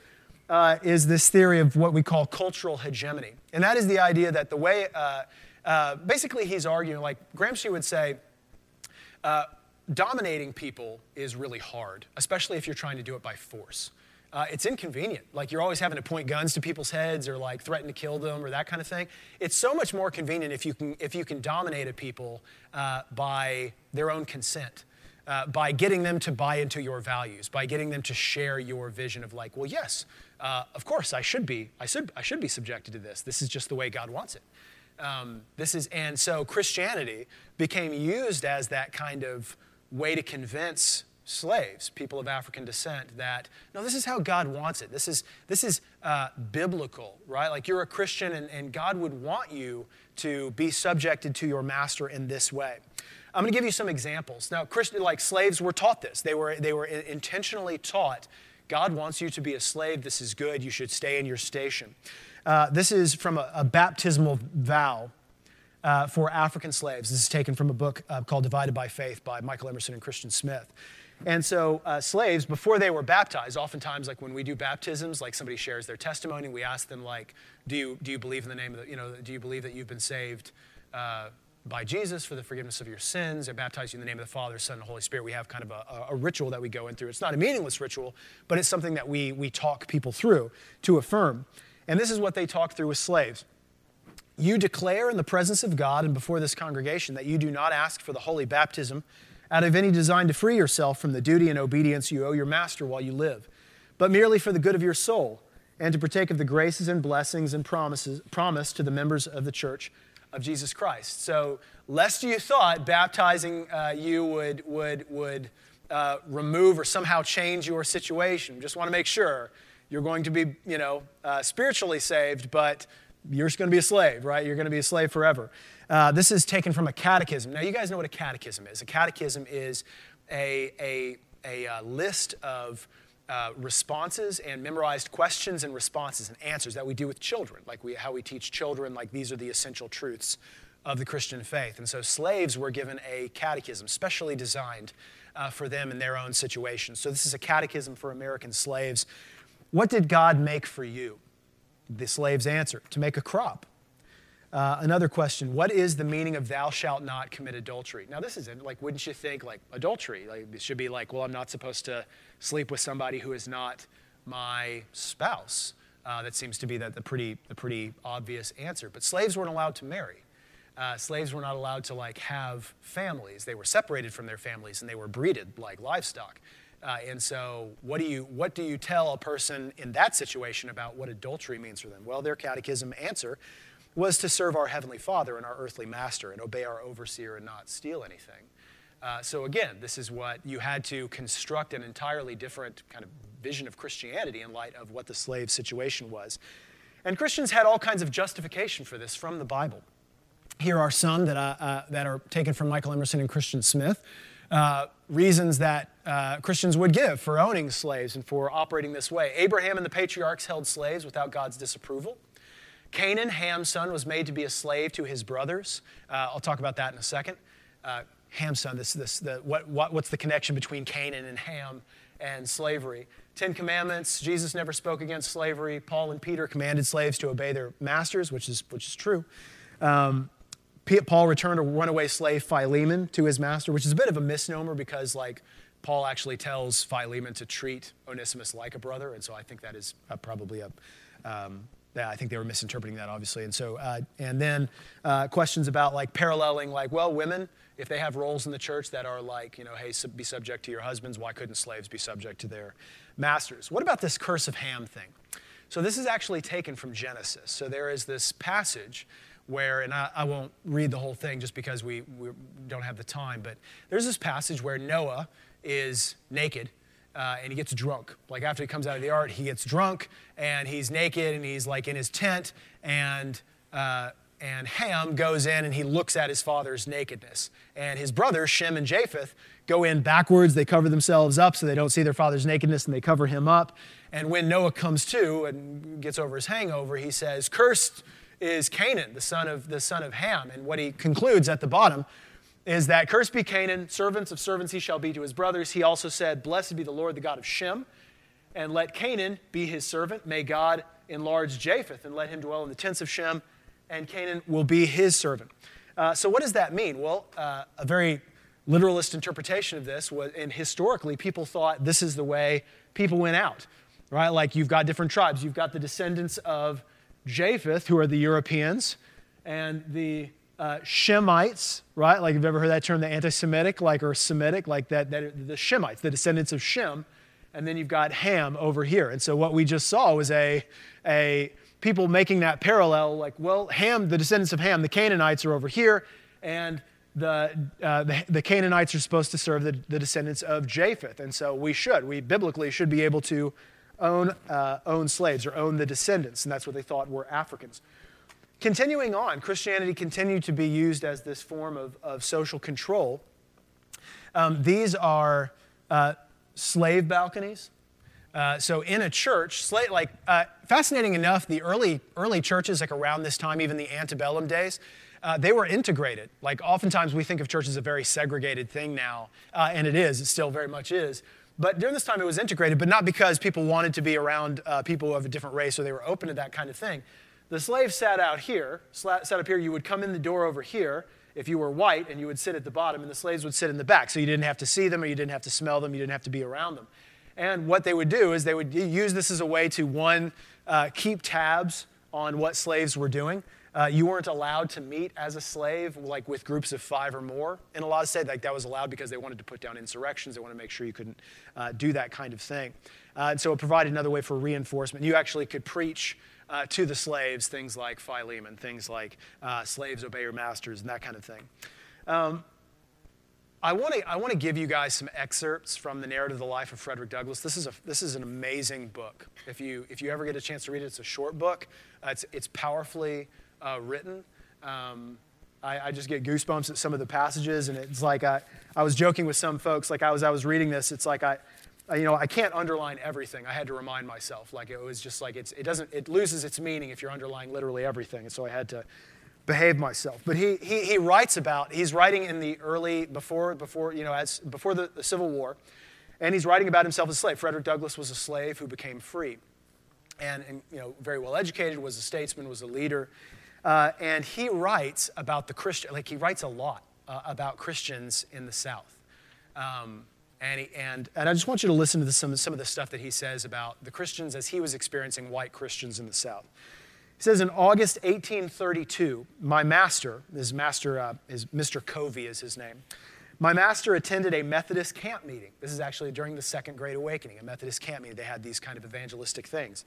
uh, is this theory of what we call cultural hegemony. And that is the idea that the way, uh, uh, basically, he's arguing, like Gramsci would say, uh, dominating people is really hard, especially if you're trying to do it by force. Uh, it's inconvenient. Like you're always having to point guns to people's heads or like threaten to kill them or that kind of thing. It's so much more convenient if you can if you can dominate a people uh, by their own consent uh, by getting them to buy into your values, by getting them to share your vision of like, well, yes, uh, of course I should be, I should, I should be subjected to this. This is just the way God wants it. Um, this is, and so Christianity became used as that kind of way to convince slaves, people of African descent, that no, this is how God wants it. This is this is uh, biblical, right? Like you're a Christian, and, and God would want you to be subjected to your master in this way. I'm going to give you some examples. Now, Christian, like slaves were taught this. They were, they were intentionally taught God wants you to be a slave. This is good. You should stay in your station. Uh, this is from a, a baptismal vow uh, for African slaves. This is taken from a book uh, called Divided by Faith by Michael Emerson and Christian Smith. And so, uh, slaves, before they were baptized, oftentimes, like when we do baptisms, like somebody shares their testimony, we ask them, like, do you, do you believe in the name of the, you know, do you believe that you've been saved? By Jesus for the forgiveness of your sins. I baptize you in the name of the Father, Son, and Holy Spirit. We have kind of a, a, ritual that we go in through. It's not a meaningless ritual, but it's something that we, we talk people through to affirm. And this is what they talk through with slaves. You declare in the presence of God and before this congregation that you do not ask for the holy baptism out of any design to free yourself from the duty and obedience you owe your master while you live but merely for the good of your soul, and to partake of the graces and blessings and promises promised to the members of the church of Jesus Christ. So, lest you thought baptizing uh, you would, would, would uh, remove or somehow change your situation, just want to make sure you're going to be, you know, uh, spiritually saved, but you're just going to be a slave, right? You're going to be a slave forever. Uh, this is taken from a catechism. Now, you guys know what a catechism is. A catechism is a, a, a, uh, list of uh, responses and memorized questions and responses and answers that we do with children, like we, how we teach children, like these are the essential truths of the Christian faith. And so slaves were given a catechism specially designed uh, for them in their own situation. So this is a catechism for American slaves. What did God make for you? The slaves answer to make a crop. Uh, another question What is the meaning of thou shalt not commit adultery? Now, this isn't like, wouldn't you think like adultery? Like, it should be like, well, I'm not supposed to sleep with somebody who is not my spouse. Uh, that seems to be the, the, pretty, the pretty obvious answer. But slaves weren't allowed to marry. Uh, slaves were not allowed to like have families. They were separated from their families and they were breeded like livestock. Uh, and so, what do, you, what do you tell a person in that situation about what adultery means for them? Well, their catechism answer was to serve our Heavenly Father and our earthly master and obey our overseer and not steal anything. Uh, so, again, this is what you had to construct an entirely different kind of vision of Christianity in light of what the slave situation was. And Christians had all kinds of justification for this from the Bible. Here are some that, uh, uh, that are taken from Michael Emerson and Christian Smith. Uh, reasons that uh, Christians would give for owning slaves and for operating this way. Abraham and the patriarchs held slaves without God's disapproval. Canaan, Ham's son, was made to be a slave to his brothers. Uh, I'll talk about that in a second. Uh, Ham's son, this, this, the, what, what, what's the connection between Canaan and Ham and slavery? Ten Commandments, Jesus never spoke against slavery. Paul and Peter commanded slaves to obey their masters, which is, which is true. Um, Paul returned a runaway slave, Philemon, to his master, which is a bit of a misnomer because, like, Paul actually tells Philemon to treat Onesimus like a brother, and so I think that is uh, probably a, um, I think they were misinterpreting that, obviously. And so, uh, and then uh, questions about like paralleling, like, well, women, if they have roles in the church that are like, you know, hey, be subject to your husbands, why couldn't slaves be subject to their masters? What about this curse of Ham thing? So, this is actually taken from Genesis. So, there is this passage where, and I, I won't read the whole thing just because we, we don't have the time, but there's this passage where Noah is naked uh, and he gets drunk. Like after he comes out of the ark, he gets drunk and he's naked and he's like in his tent and uh, and Ham goes in and he looks at his father's nakedness. And his brothers, Shem and Japheth, go in backwards. They cover themselves up so they don't see their father's nakedness and they cover him up. And when Noah comes to and gets over his hangover, he says, Cursed is Canaan, the son of, the son of Ham. And what he concludes at the bottom is that cursed be Canaan, servants of servants he shall be to his brothers. He also said, Blessed be the Lord, the God of Shem, and let Canaan be his servant. May God enlarge Japheth and let him dwell in the tents of Shem, and Canaan will be his servant. Uh, so, what does that mean? Well, uh, a very literalist interpretation of this was, and historically, people thought this is the way people went out, right? Like you've got different tribes. You've got the descendants of Japheth, who are the Europeans, and the uh, Shemites, right? Like, you've ever heard that term, the anti Semitic, like, or Semitic, like that, that, the Shemites, the descendants of Shem. And then you've got Ham over here. And so, what we just saw was a, a people making that parallel, like, well, Ham, the descendants of Ham, the Canaanites are over here, and the, uh, the, the, Canaanites are supposed to serve the, the descendants of Japheth. And so, we should, we biblically should be able to own, uh, own slaves or own the descendants. And that's what they thought were Africans. Continuing on, Christianity continued to be used as this form of, of social control. Um, these are uh, slave balconies. Uh, so in a church, like uh, fascinating enough, the early early churches, like around this time, even the antebellum days, uh, they were integrated. Like oftentimes we think of church as a very segregated thing now, uh, and it is. It still very much is. But during this time, it was integrated, but not because people wanted to be around uh, people of a different race or they were open to that kind of thing, the slave sat out here, sat up here. You would come in the door over here if you were white, and you would sit at the bottom, and the slaves would sit in the back. So you didn't have to see them, or you didn't have to smell them, you didn't have to be around them. And what they would do is they would use this as a way to, one, uh, keep tabs on what slaves were doing. Uh, you weren't allowed to meet as a slave, like with groups of five or more. And a lot of states, like that was allowed because they wanted to put down insurrections. They wanted to make sure you couldn't uh, do that kind of thing. Uh, and so it provided another way for reinforcement. You actually could preach uh, to the slaves things like Philemon, things like uh, slaves obey your masters, and that kind of thing. Um, I want to I want to give you guys some excerpts from the narrative of the life of Frederick Douglass. This is a this is an amazing book. If you if you ever get a chance to read it, it's a short book. Uh, it's it's powerfully uh, written. Um, I, I, just get goosebumps at some of the passages, and it's like I, I was joking with some folks. Like I was I was reading this, it's like I, I, you know I can't underline everything. I had to remind myself. Like it was just like it's it doesn't it loses its meaning if you're underlying literally everything. And so I had to behave myself. But he, he, he writes about, he's writing in the early, before, before, you know, as, before the, the Civil War, and he's writing about himself as a slave. Frederick Douglass was a slave who became free. And, and you know, very well educated, was a statesman, was a leader. Uh, and he writes about the Christian, like he writes a lot uh, about Christians in the South. Um, and, he, and, and I just want you to listen to some, some of the stuff that he says about the Christians as he was experiencing white Christians in the South. He says in August 1832, my master, his master uh, is Mr. Covey is his name. My master attended a Methodist camp meeting. This is actually during the Second Great Awakening, a Methodist camp meeting. They had these kind of evangelistic things.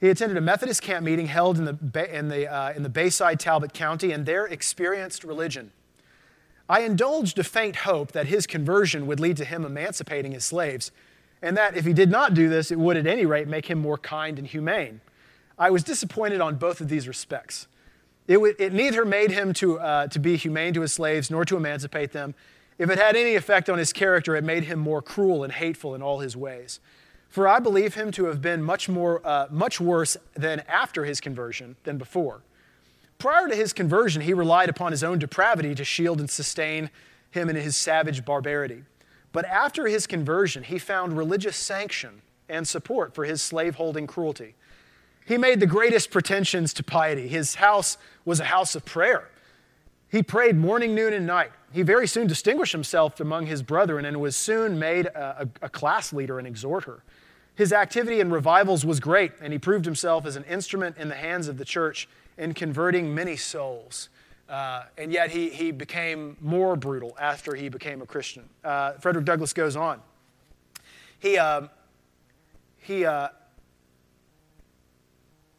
He attended a Methodist camp meeting held in the, in the, uh, in the Bayside, Talbot County, and there experienced religion. I indulged a faint hope that his conversion would lead to him emancipating his slaves, and that if he did not do this, it would at any rate make him more kind and humane. I was disappointed on both of these respects. It, w- it neither made him to, uh, to be humane to his slaves nor to emancipate them. If it had any effect on his character, it made him more cruel and hateful in all his ways. For I believe him to have been much, more, uh, much worse than after his conversion than before. Prior to his conversion, he relied upon his own depravity to shield and sustain him in his savage barbarity. But after his conversion, he found religious sanction and support for his slaveholding cruelty. He made the greatest pretensions to piety. His house was a house of prayer. He prayed morning, noon, and night. He very soon distinguished himself among his brethren and was soon made a, a, a class leader and exhorter. His activity in revivals was great, and he proved himself as an instrument in the hands of the church in converting many souls. Uh, and yet he, he became more brutal after he became a Christian. Uh, Frederick Douglass goes on. He, uh, he, uh,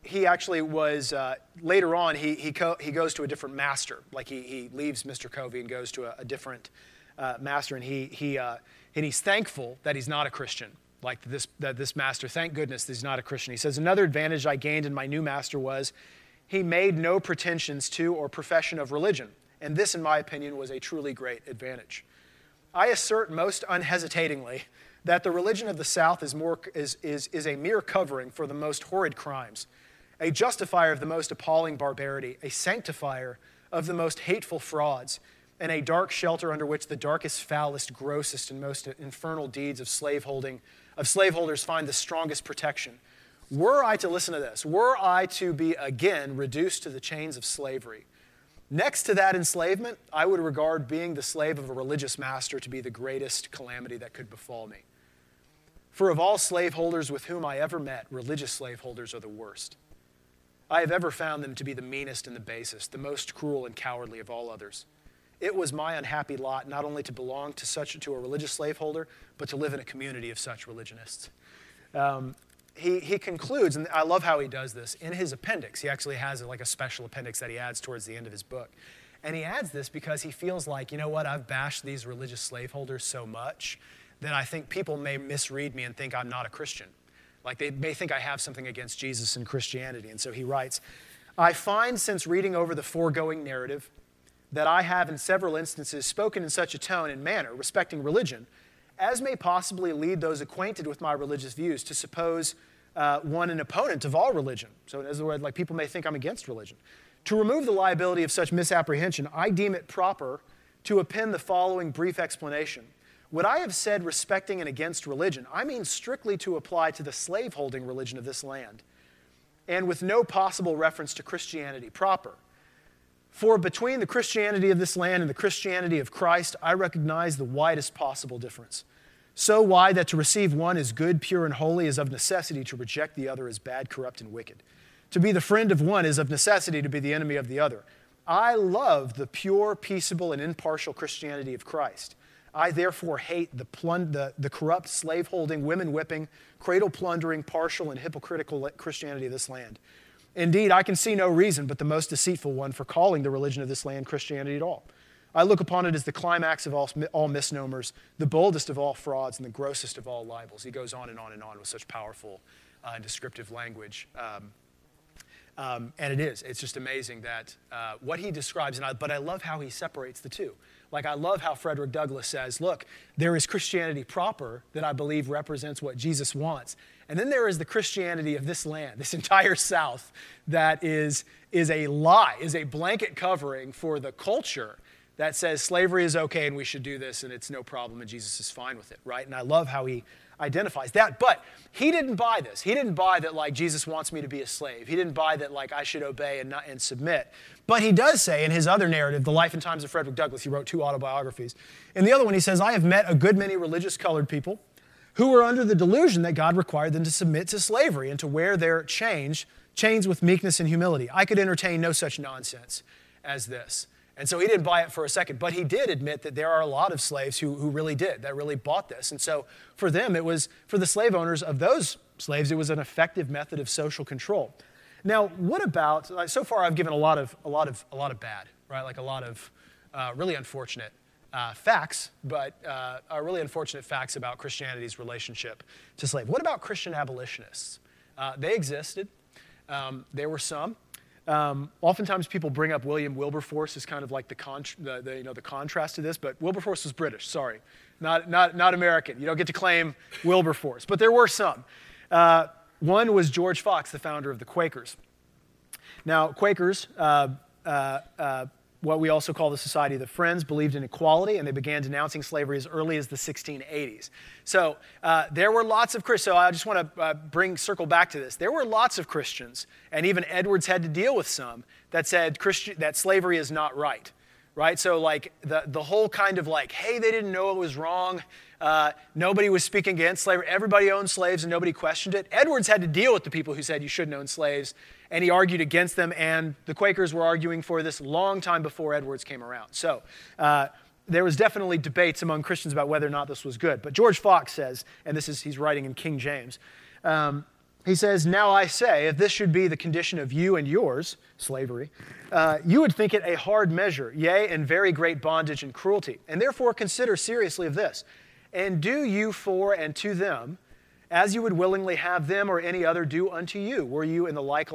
he actually was, uh, later on, he, he, co- he goes to a different master. Like he, he leaves Mr. Covey and goes to a, a different uh, master. And, he, he, uh, and he's thankful that he's not a Christian, like this, that this master. Thank goodness he's not a Christian. He says, Another advantage I gained in my new master was he made no pretensions to or profession of religion. And this, in my opinion, was a truly great advantage. I assert most unhesitatingly that the religion of the South is, more, is, is, is a mere covering for the most horrid crimes a justifier of the most appalling barbarity, a sanctifier of the most hateful frauds, and a dark shelter under which the darkest, foulest, grossest, and most infernal deeds of slaveholding, of slaveholders find the strongest protection. Were I to listen to this, were I to be again reduced to the chains of slavery, next to that enslavement, I would regard being the slave of a religious master to be the greatest calamity that could befall me. For of all slaveholders with whom I ever met, religious slaveholders are the worst. I have ever found them to be the meanest and the basest, the most cruel and cowardly of all others. It was my unhappy lot not only to belong to such to a religious slaveholder, but to live in a community of such religionists. Um, he, he concludes, and I love how he does this. In his appendix, he actually has like a special appendix that he adds towards the end of his book. And he adds this because he feels like, you know what, I've bashed these religious slaveholders so much that I think people may misread me and think I'm not a Christian. Like they may think I have something against Jesus and Christianity. And so he writes I find since reading over the foregoing narrative that I have in several instances spoken in such a tone and manner respecting religion as may possibly lead those acquainted with my religious views to suppose uh, one an opponent of all religion. So, in other words, like people may think I'm against religion. To remove the liability of such misapprehension, I deem it proper to append the following brief explanation. What I have said respecting and against religion, I mean strictly to apply to the slaveholding religion of this land, and with no possible reference to Christianity proper. For between the Christianity of this land and the Christianity of Christ, I recognize the widest possible difference. So wide that to receive one as good, pure, and holy is of necessity to reject the other as bad, corrupt, and wicked. To be the friend of one is of necessity to be the enemy of the other. I love the pure, peaceable, and impartial Christianity of Christ. I therefore hate the, plund- the, the corrupt, slaveholding, women whipping, cradle plundering, partial, and hypocritical Christianity of this land. Indeed, I can see no reason but the most deceitful one for calling the religion of this land Christianity at all. I look upon it as the climax of all, all misnomers, the boldest of all frauds, and the grossest of all libels. He goes on and on and on with such powerful uh, and descriptive language. Um, um, and it is. It's just amazing that uh, what he describes, and I, but I love how he separates the two. Like, I love how Frederick Douglass says, look, there is Christianity proper that I believe represents what Jesus wants. And then there is the Christianity of this land, this entire South, that is, is a lie, is a blanket covering for the culture that says slavery is okay and we should do this and it's no problem and Jesus is fine with it, right? And I love how he identifies that. But he didn't buy this. He didn't buy that, like, Jesus wants me to be a slave. He didn't buy that, like, I should obey and, not, and submit. But he does say in his other narrative, The Life and Times of Frederick Douglass, he wrote two autobiographies. In the other one, he says, I have met a good many religious colored people who were under the delusion that God required them to submit to slavery and to wear their chains, chains with meekness and humility. I could entertain no such nonsense as this. And so he didn't buy it for a second, but he did admit that there are a lot of slaves who, who really did, that really bought this. And so for them, it was, for the slave owners of those slaves, it was an effective method of social control. Now, what about, so far I've given a lot of, a lot of, a lot of bad, right? Like a lot of uh, really unfortunate uh, facts, but uh, really unfortunate facts about Christianity's relationship to slavery. What about Christian abolitionists? Uh, they existed. Um, there were some. Um, oftentimes people bring up William Wilberforce as kind of like the, con- the, the, you know, the contrast to this, but Wilberforce was British, sorry, not, not, not American. You don't get to claim Wilberforce, but there were some. Uh, one was George Fox, the founder of the Quakers. Now, Quakers uh, uh what we also call the Society of the Friends, believed in equality, and they began denouncing slavery as early as the 1680s. So uh, there were lots of Christians. So I just want to uh, bring circle back to this. There were lots of Christians, and even Edwards had to deal with some that said Christian, that slavery is not right. Right? So like the the whole kind of like, hey, they didn't know it was wrong. Uh, nobody was speaking against slavery. Everybody owned slaves and nobody questioned it. Edwards had to deal with the people who said you shouldn't own slaves, and he argued against them. And the Quakers were arguing for this long time before Edwards came around. So uh, there was definitely debates among Christians about whether or not this was good. But George Fox says, and this is he's writing in King James. Um, he says, Now I say, if this should be the condition of you and yours, slavery, uh, you would think it a hard measure, yea, and very great bondage and cruelty. And therefore consider seriously of this and do you for and to them as you would willingly have them or any other do unto you, were you in the like,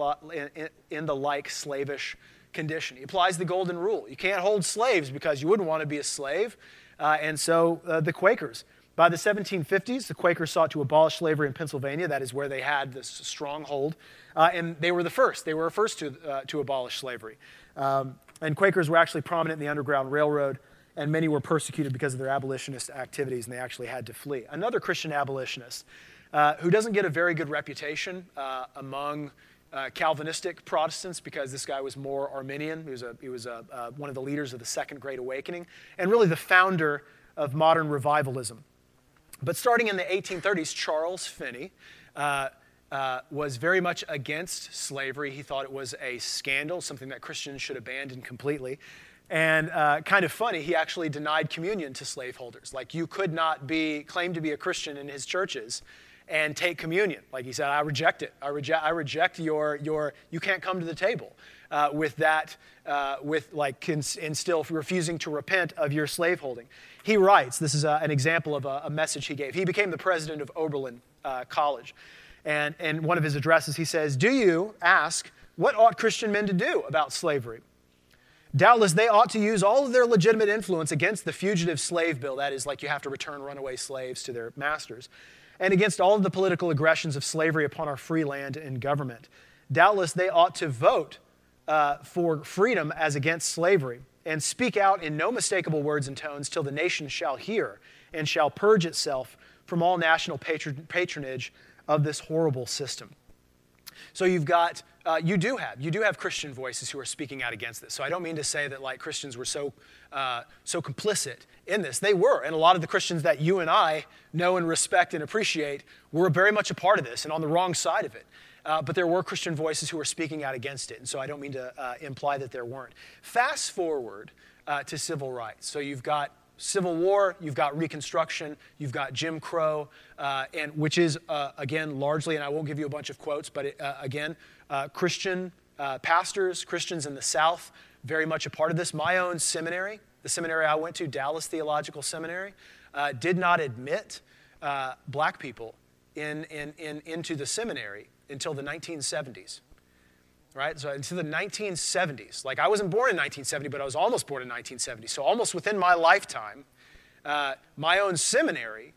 in the like slavish condition. He applies the golden rule. You can't hold slaves because you wouldn't want to be a slave. Uh, and so uh, the Quakers. By the 1750s, the Quakers sought to abolish slavery in Pennsylvania. That is where they had this stronghold. Uh, and they were the first. They were first to, uh, to abolish slavery. Um, and Quakers were actually prominent in the Underground Railroad and many were persecuted because of their abolitionist activities, and they actually had to flee. Another Christian abolitionist uh, who doesn't get a very good reputation uh, among uh, Calvinistic Protestants because this guy was more Arminian. He was, a, he was a, uh, one of the leaders of the Second Great Awakening and really the founder of modern revivalism. But starting in the 1830s, Charles Finney. Uh, was very much against slavery. He thought it was a scandal, something that Christians should abandon completely. And uh, kind of funny, he actually denied communion to slaveholders. Like you could not be claimed to be a Christian in his churches and take communion. Like he said, I reject it. I reject, I reject your, your, you can't come to the table uh, with that, uh, with like, and still refusing to repent of your slaveholding. He writes, this is a, an example of a, a, message he gave. He became the president of Oberlin uh, College. And in one of his addresses, he says, Do you ask, what ought Christian men to do about slavery? Doubtless, they ought to use all of their legitimate influence against the fugitive slave bill, that is, like you have to return runaway slaves to their masters, and against all of the political aggressions of slavery upon our free land and government. Doubtless, they ought to vote uh, for freedom as against slavery and speak out in no mistakable words and tones till the nation shall hear and shall purge itself from all national patronage of this horrible system. So you've got uh, you do have you do have Christian voices who are speaking out against this. So I don't mean to say that like Christians were so uh, so complicit in this. They were, and a lot of the Christians that you and I know and respect and appreciate were very much a part of this and on the wrong side of it. uh, but there were Christian voices who were speaking out against it. And so I don't mean to uh, imply that there weren't. Fast forward uh, to civil rights. So you've got Civil War, you've got Reconstruction, you've got Jim Crow, uh, and which is uh, again largely, and I won't give you a bunch of quotes, but it, uh, again, uh, Christian uh, pastors, Christians in the South, very much a part of this. My own seminary, the seminary I went to, Dallas Theological Seminary, uh, did not admit black people in, in, in, into the seminary until the 1970s right? So into the 1970s. Like I wasn't born in 1970, but I was almost born in 1970. So almost within my lifetime, uh, my own seminary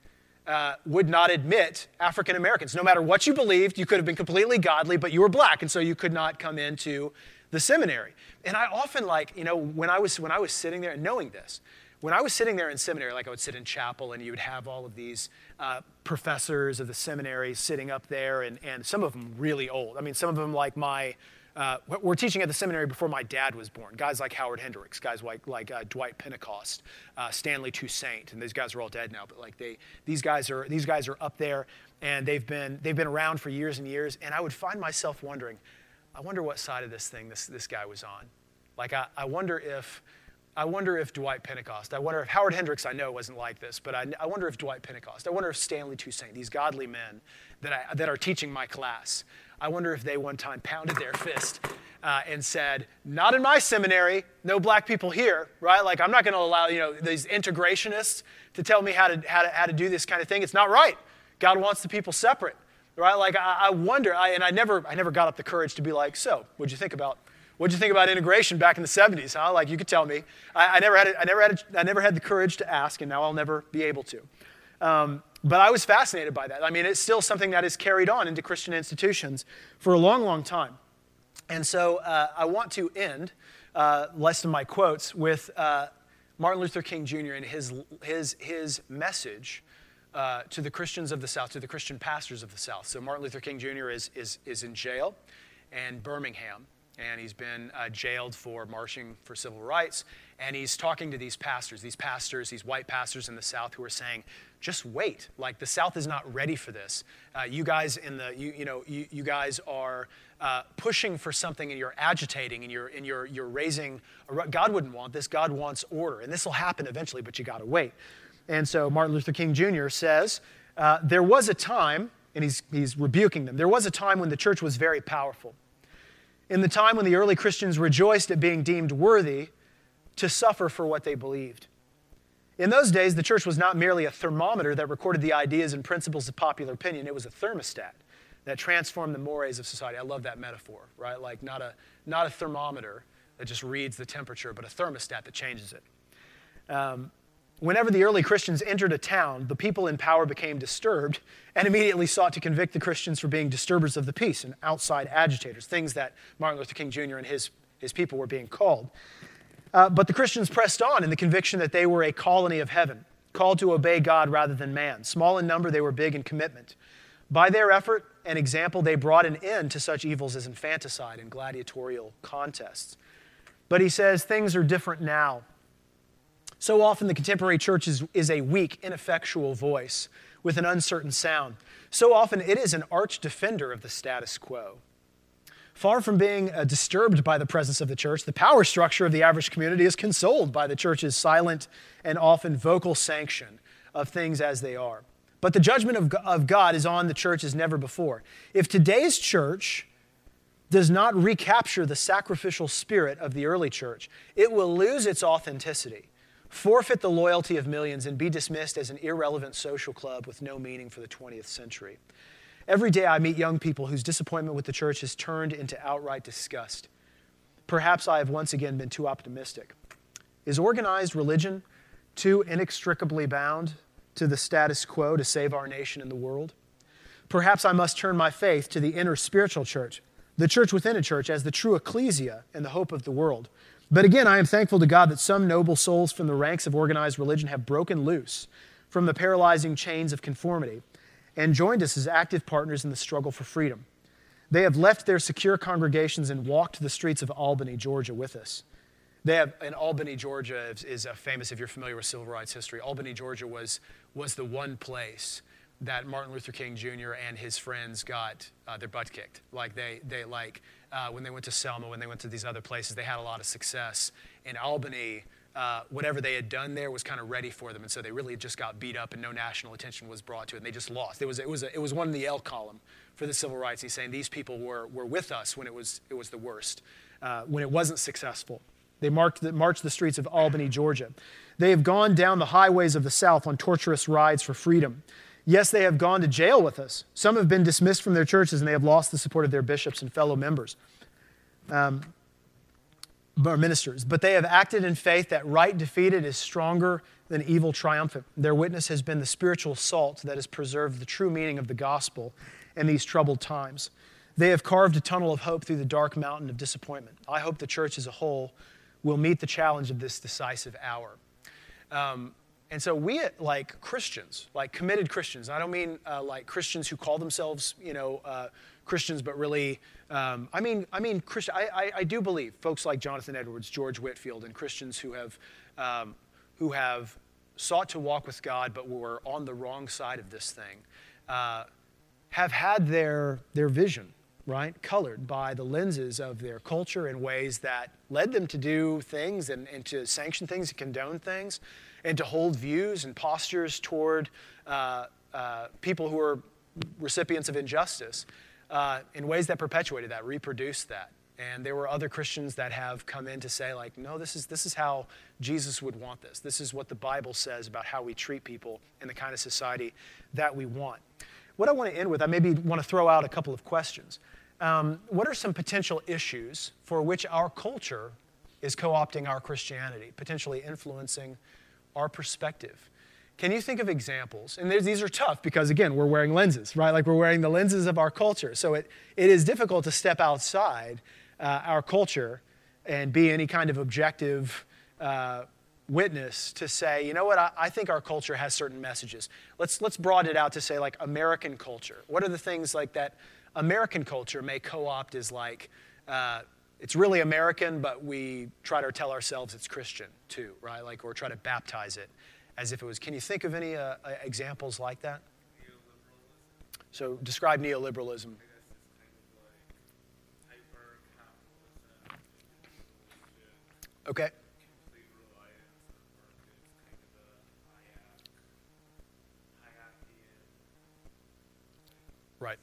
uh, would not admit African Americans. No matter what you believed, you could have been completely godly, but you were black, and so you could not come into the seminary. And I often like, you know, when I was when I was sitting there and knowing this, when I was sitting there in seminary, like I would sit in chapel and you would have all of these uh, professors of the seminary sitting up there, and, and some of them really old. I mean, some of them like my uh, we're teaching at the seminary before my dad was born. Guys like Howard Hendricks, guys like, like uh, Dwight Pentecost, uh, Stanley Toussaint, and these guys are all dead now. But like they, these guys are these guys are up there, and they've been they've been around for years and years. And I would find myself wondering, I wonder what side of this thing this this guy was on. Like I, I wonder if. I wonder if Dwight Pentecost, I wonder if Howard Hendricks, I know wasn't like this, but I, I wonder if Dwight Pentecost, I wonder if Stanley Toussaint, these godly men that, I, that are teaching my class, I wonder if they one time pounded their fist uh, and said, Not in my seminary, no black people here, right? Like, I'm not going to allow, you know, these integrationists to tell me how to, how, to, how to do this kind of thing. It's not right. God wants the people separate, right? Like, I, I wonder, I, and I never, I never got up the courage to be like, So, what'd you think about What'd you think about integration back in the 70s? Huh? Like you could tell me. I, I never had, I never had, I never had the courage to ask, and now I'll never be able to. Um, but I was fascinated by that. I mean, it's still something that is carried on into Christian institutions for a long, long time. And so uh, I want to end uh, less of my quotes with uh, Martin Luther King Jr. and his, his, his message uh, to the Christians of the South, to the Christian pastors of the South. So Martin Luther King Jr. is, is, is in jail in Birmingham and he's been uh, jailed for marching for civil rights. And he's talking to these pastors, these pastors, these white pastors in the South who are saying, just wait. Like the South is not ready for this. Uh, you guys in the, you, you know, you, you guys are uh, pushing for something and you're agitating and you're, and you're, you're raising, God wouldn't want this. God wants order. And this will happen eventually, but you got to wait. And so Martin Luther King Jr. says, uh, there was a time, and he's, he's rebuking them, there was a time when the church was very powerful. In the time when the early Christians rejoiced at being deemed worthy to suffer for what they believed. In those days, the church was not merely a thermometer that recorded the ideas and principles of popular opinion, it was a thermostat that transformed the mores of society. I love that metaphor, right? Like not a, not a thermometer that just reads the temperature, but a thermostat that changes it. Um, whenever the early Christians entered a town, the people in power became disturbed and immediately sought to convict the Christians for being disturbers of the peace and outside agitators, things that Martin Luther King Jr. and his, his people were being called. Uh, but the Christians pressed on in the conviction that they were a colony of heaven, called to obey God rather than man. Small in number, they were big in commitment. By their effort and example, they brought an end to such evils as infanticide and gladiatorial contests. But he says things are different now. So often, the contemporary church is, is a weak, ineffectual voice with an uncertain sound. So often, it is an arch defender of the status quo. Far from being uh, disturbed by the presence of the church, the power structure of the average community is consoled by the church's silent and often vocal sanction of things as they are. But the judgment of, of God is on the church as never before. If today's church does not recapture the sacrificial spirit of the early church, it will lose its authenticity, forfeit the loyalty of millions, and be dismissed as an irrelevant social club with no meaning for the 20th century. Every day I meet young people whose disappointment with the church has turned into outright disgust. Perhaps I have once again been too optimistic. Is organized religion too inextricably bound to the status quo to save our nation and the world? Perhaps I must turn my faith to the inner spiritual church, the church within a church, as the true ecclesia and the hope of the world. But again, I am thankful to God that some noble souls from the ranks of organized religion have broken loose from the paralyzing chains of conformity and joined us as active partners in the struggle for freedom. They have left their secure congregations and walked the streets of Albany, Georgia with us. They have, in Albany, Georgia is, is famous if you're familiar with civil rights history. Albany, Georgia was, was the one place that Martin Luther King Jr. and his friends got uh, their butt kicked. Like they, they like uh, when they went to Selma, when they went to these other places, they had a lot of success. In Albany, uh, whatever they had done there was kind of ready for them, and so they really just got beat up, and no national attention was brought to it, and they just lost. It was it was a, it was one in the L column for the civil rights. He's saying these people were were with us when it was it was the worst, uh, when it wasn't successful. They marked the, marched the streets of Albany, Georgia. They have gone down the highways of the South on torturous rides for freedom. Yes, they have gone to jail with us. Some have been dismissed from their churches and they have lost the support of their bishops and fellow members, um, or ministers. But they have acted in faith that right defeated is stronger than evil triumphant. Their witness has been the spiritual salt that has preserved the true meaning of the gospel in these troubled times. They have carved a tunnel of hope through the dark mountain of disappointment. I hope the church as a whole will meet the challenge of this decisive hour. Um, and so we, like Christians, like committed Christians, I don't mean uh, like Christians who call themselves, you know, uh, Christians, but really, um, I mean, I mean, Christian. I, I, I, do believe folks like Jonathan Edwards, George Whitefield, and Christians who have, um, who have sought to walk with God, but were on the wrong side of this thing, uh, have had their their vision right, colored by the lenses of their culture in ways that led them to do things and, and to sanction things, and condone things, and to hold views and postures toward uh, uh, people who are recipients of injustice uh, in ways that perpetuated that, reproduced that. And there were other Christians that have come in to say, like, no, this is, this is how Jesus would want this. This is what the Bible says about how we treat people and the kind of society that we want. What I want to end with, I maybe want to throw out a couple of questions um, what are some potential issues for which our culture is co opting our Christianity, potentially influencing our perspective? Can you think of examples? And these are tough because, again, we're wearing lenses, right? Like we're wearing the lenses of our culture. So it, it is difficult to step outside uh, our culture and be any kind of objective uh, witness to say, you know what, I, I, think our culture has certain messages. Let's, let's broaden it out to say, like, American culture. What are the things like that American culture may co opt as like, uh, it's really American, but we try to tell ourselves it's Christian too, right? Like, or try to baptize it as if it was. Can you think of any uh, uh examples like that? So, describe neoliberalism. Okay. Right.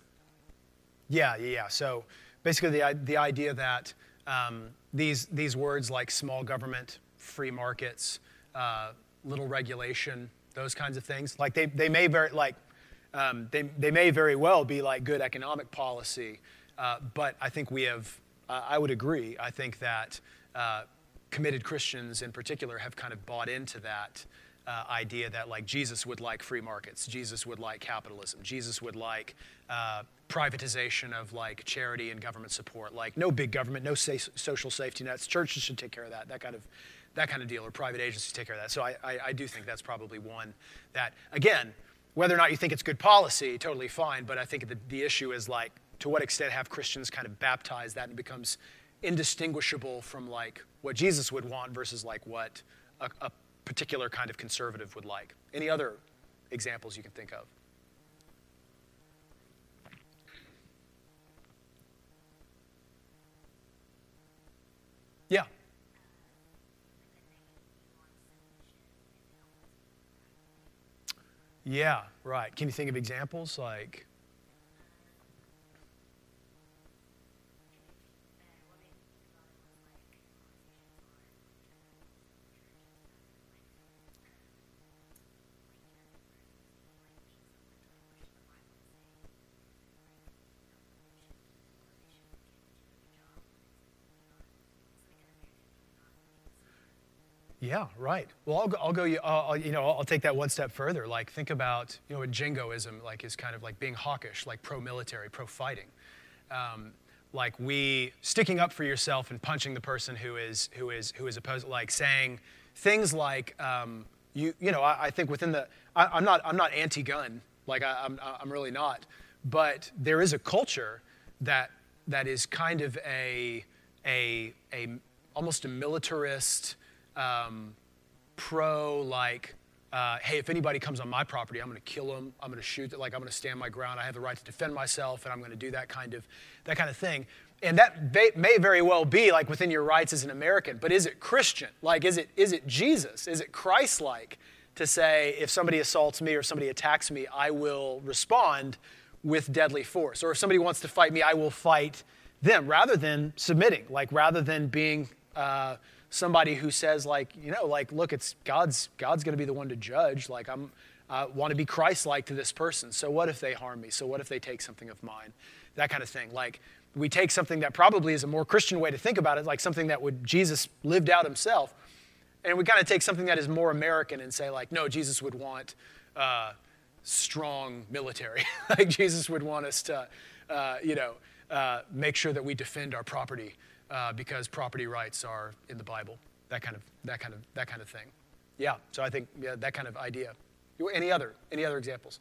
Yeah, yeah, yeah. So basically, the, the idea that um, these, these words like small government, free markets, uh, little regulation, those kinds of things, like they, they may very, like, um, they, they may very well be like good economic policy, uh, but I think we have, uh, I would agree, I think that uh, committed Christians in particular have kind of bought into that uh, idea that like Jesus would like free markets, Jesus would like capitalism, Jesus would like uh, privatization of like charity and government support, like no big government, no sa- social safety nets. Churches should take care of that, that kind of that kind of deal, or private agencies take care of that. So I, I, I do think that's probably one that again, whether or not you think it's good policy, totally fine. But I think the, the issue is like to what extent have Christians kind of baptized that and becomes indistinguishable from like what Jesus would want versus like what a, a particular kind of conservative would like. Any other examples you can think of? Yeah. Yeah, right. Can you think of examples like Yeah, right. Well, I'll go. I'll go I'll, you know, I'll take that one step further. Like, think about you know what jingoism like is kind of like being hawkish, like pro-military, pro-fighting. Um, like we sticking up for yourself and punching the person who is who is who is opposed. Like saying things like um, you you know I, I think within the I, am not I'm not anti-gun. Like I, I'm I'm really not. But there is a culture that that is kind of a a a almost a militarist um, pro like uh, hey, if anybody comes on my property, I'm going to kill them. I'm going to shoot. Them. Like I'm going to stand my ground. I have the right to defend myself, and I'm going to do that kind of that kind of thing. And that may very well be like within your rights as an American. But is it Christian? Like, is it is it Jesus? Is it Christ-like to say if somebody assaults me or somebody attacks me, I will respond with deadly force, or if somebody wants to fight me, I will fight them, rather than submitting. Like rather than being uh, somebody who says like you know like look it's god's god's going to be the one to judge. Like i'm uh, want to be christ-like to this person. So what if they harm me? So what if they take something of mine? That kind of thing. Like we take something that probably is a more christian way to think about it like something that would jesus lived out himself. And we kind of take something that is more american and say like no jesus would want uh, strong military. Like jesus would want us to uh, you know uh, make sure that we defend our property uh, because property rights are in the Bible. That kind of that kind of that kind of thing. Yeah. So I think yeah, that kind of idea. Any other any other examples?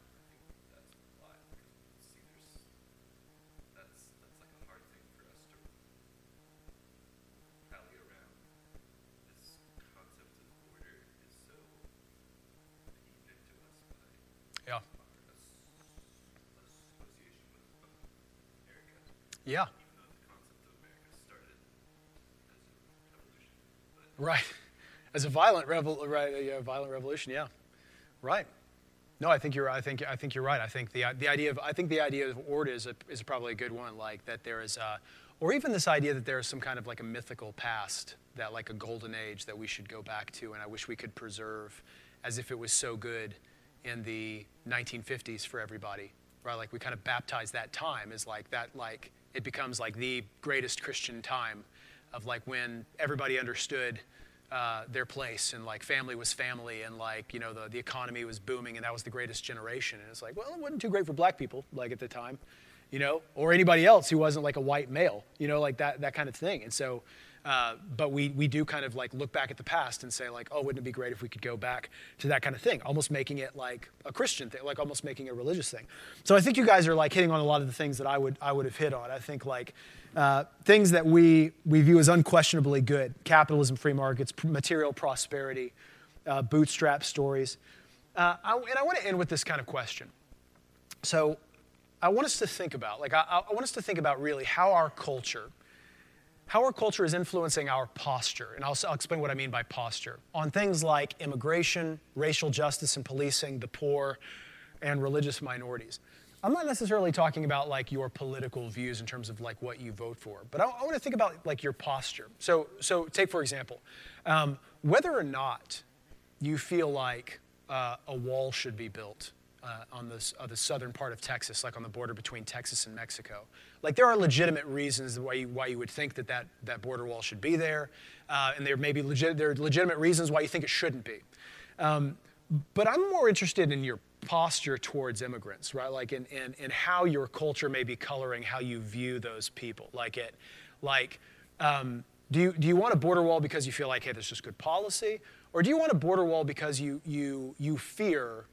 Yeah. Right. As a violent revol- uh, right, yeah, violent revolution, yeah. Right. No, I think you're. I think. I think you're right. I think the the idea of. I think the idea of Ord is a, is probably a good one. Like that there is, a, or even this idea that there is some kind of like a mythical past that like a golden age that we should go back to, and I wish we could preserve, as if it was so good, in the 1950s for everybody. Right. Like we kind of baptize that time as like that like it becomes like the greatest Christian time of like when everybody understood uh, their place and like family was family and like you know the, the economy was booming and that was the greatest generation. And it's like well it wasn't too great for black people like at the time you know or anybody else who wasn't like a white male you know like that that kind of thing. And so uh, but we, we do kind of like look back at the past and say like, oh, wouldn't it be great if we could go back to that kind of thing, almost making it like a Christian thing, like almost making a religious thing. So I think you guys are like hitting on a lot of the things that I would I would have hit on. I think like uh, things that we we view as unquestionably good: capitalism, free markets, material prosperity, uh, bootstrap stories. Uh, I, and I want to end with this kind of question. So I want us to think about, like, I, I want us to think about really how our culture how our culture is influencing our posture. And I'll, I'll, explain what I mean by posture on things like immigration, racial justice and policing, the poor, and religious minorities. I'm not necessarily talking about like your political views in terms of like what you vote for, but I, I want to think about like your posture. So, so take for example, um, whether or not you feel like uh, a wall should be built uh, on uh, the southern part of Texas, like on the border between Texas and Mexico. Like there are legitimate reasons why you, why you would think that, that that border wall should be there, uh, and there may be legit, there are legitimate reasons why you think it shouldn't be. Um, but I'm more interested in your posture towards immigrants, right? Like in, in, in how your culture may be coloring how you view those people. Like it, like, um, do you, do you want a border wall because you feel like, hey, this is just good policy? Or do you want a border wall because you, you, you fear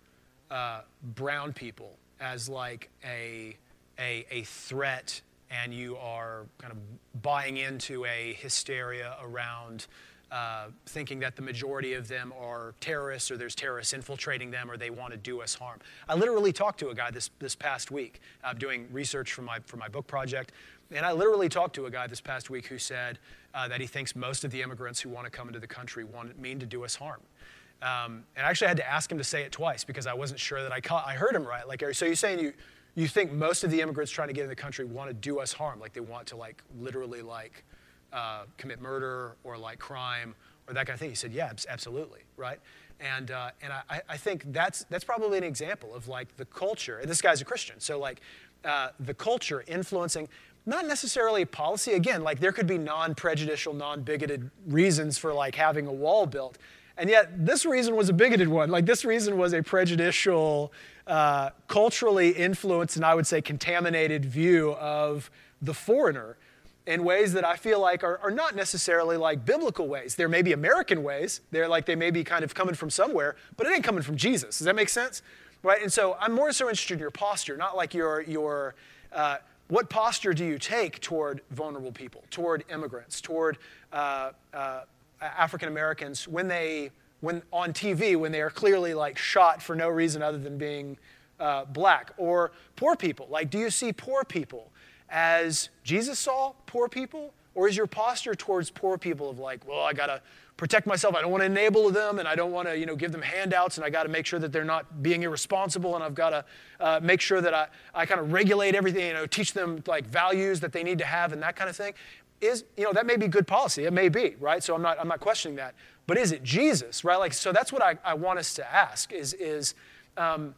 uh, brown people as like a, a, a threat and you are kind of buying into a hysteria around uh, thinking that the majority of them are terrorists or there's terrorists infiltrating them or they want to do us harm. I literally talked to a guy this, this past week uh, doing research for my, for my book project, and I literally talked to a guy this past week who said uh, that he thinks most of the immigrants who want to come into the country want, mean to do us harm. Um, and I actually had to ask him to say it twice because I wasn't sure that I, caught, I heard him right. Like, so you're saying you, you think most of the immigrants trying to get in the country want to do us harm? Like they want to like literally like uh, commit murder or like crime or that kind of thing? He said, yeah, absolutely, right? And, uh, and I, I think that's, that's probably an example of like the culture. And this guy's a Christian, so like uh, the culture influencing not necessarily policy. Again, like there could be non-prejudicial, non-bigoted reasons for like having a wall built, and yet this reason was a bigoted one. Like this reason was a prejudicial, uh, culturally influenced, and I would say contaminated view of the foreigner in ways that I feel like are, are not necessarily like biblical ways. There may be American ways. They're like they may be kind of coming from somewhere, but it ain't coming from Jesus. Does that make sense? Right? And so I'm more so interested in your posture, not like your your uh, what posture do you take toward vulnerable people, toward immigrants, toward uh, uh, African Americans when they when on TV when they are clearly like shot for no reason other than being uh, black, or poor people? Like, do you see poor people as Jesus saw poor people? Or is your posture towards poor people of like, well, I gotta protect myself. I don't want to enable them, and I don't want to, you know, give them handouts, and I got to make sure that they're not being irresponsible, and I've got to uh, make sure that I, I kind of regulate everything, you know, teach them like values that they need to have and that kind of thing. Is you know that may be good policy. It may be right. So I'm not I'm not questioning that. But is it Jesus? Right. Like so that's what I, I want us to ask. Is is um,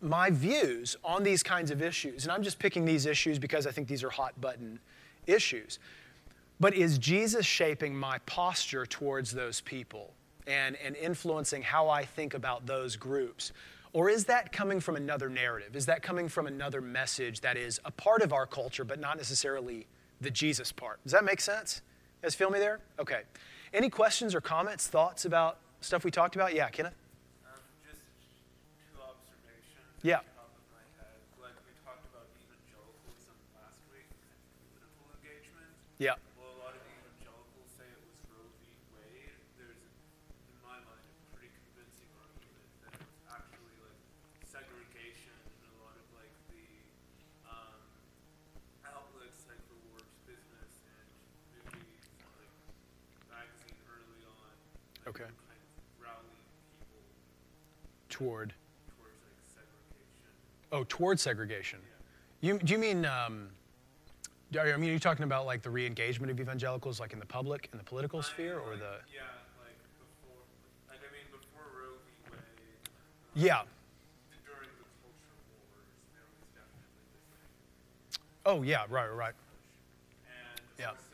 my views on these kinds of issues, and I'm just picking these issues because I think these are hot button issues. But is Jesus shaping my posture towards those people and, and influencing how I think about those groups? Or is that coming from another narrative? Is that coming from another message that is a part of our culture, but not necessarily the Jesus part? Does that make sense? You guys feel me there? Okay. Any questions or comments, thoughts about stuff we talked about? Yeah, Kenneth? Um, just two observations. Yeah. Like we talked about evangelicalism last week political engagement. Yeah. Well, a lot of evangelicals say it was Roe v. Wade. There's, in my mind, a pretty convincing argument that it was actually like segregation and a lot of like the um, outlets like the Works Business and movies, like magazine early on. Like, Okay. were Kind of rallying people Toward. segregation. Oh, toward segregation. You, do you mean, um, do- I mean, are you talking about like the re engagement of evangelicals, like in the public, in the political I sphere, or the. yeah, like before, like I mean before Roe v. Wade. Yeah. During the culture wars, there was definitely this Oh, yeah, right, right. and Yeah. also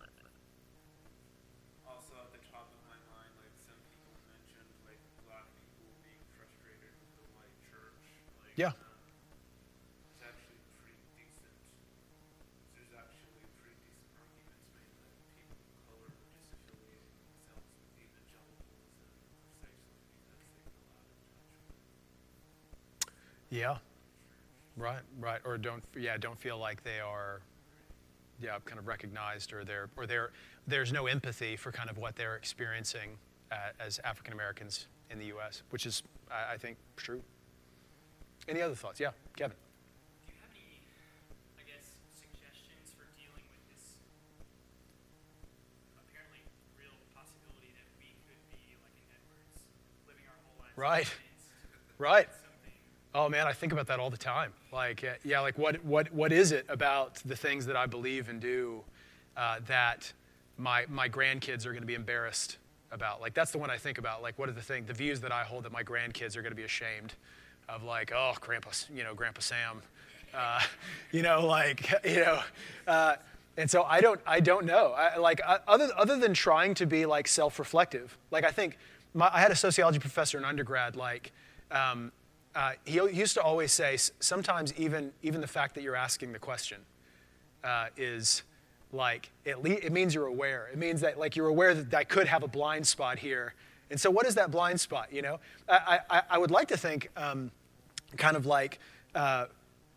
like also at the top of my mind, like some people mentioned like black people being frustrated with the white church. Like Yeah. um, it's actually pretty decent. There's actually pretty decent arguments made that people of color are disaffiliating themselves with evangelicalism precisely because they feel out of touch with Yeah. Right, right. Or don't, yeah, don't feel like they are, yeah, kind of recognized or they're, or they're, there's no empathy for kind of what they're experiencing uh, as African Americans in the U.S., which is, I, I think, true. Any other thoughts? Yeah, Kevin. Do you have any, I guess, suggestions for dealing with this apparently real possibility that we could be like in Edwards, living our whole lives? Right. Right. Oh man, I think about that all the time. Like, uh, yeah, like what, what, what is it about the things that I believe and do uh, that my, my grandkids are going to be embarrassed about? Like, that's the one I think about. Like, what are the things, the views that I hold that my grandkids are going to be ashamed of? Like, oh, Grandpa, you know, Grandpa Sam, uh, you know, like, you know. Uh, and so I don't, I don't know. I, like, I, other, other than trying to be like self-reflective, like I think my, I had a sociology professor in undergrad, like. Um, uh, he used to always say sometimes even even the fact that you're asking the question uh, is like it, le- it means you're aware it means that like you're aware that i could have a blind spot here and so what is that blind spot you know i, I, I would like to think um, kind of like uh,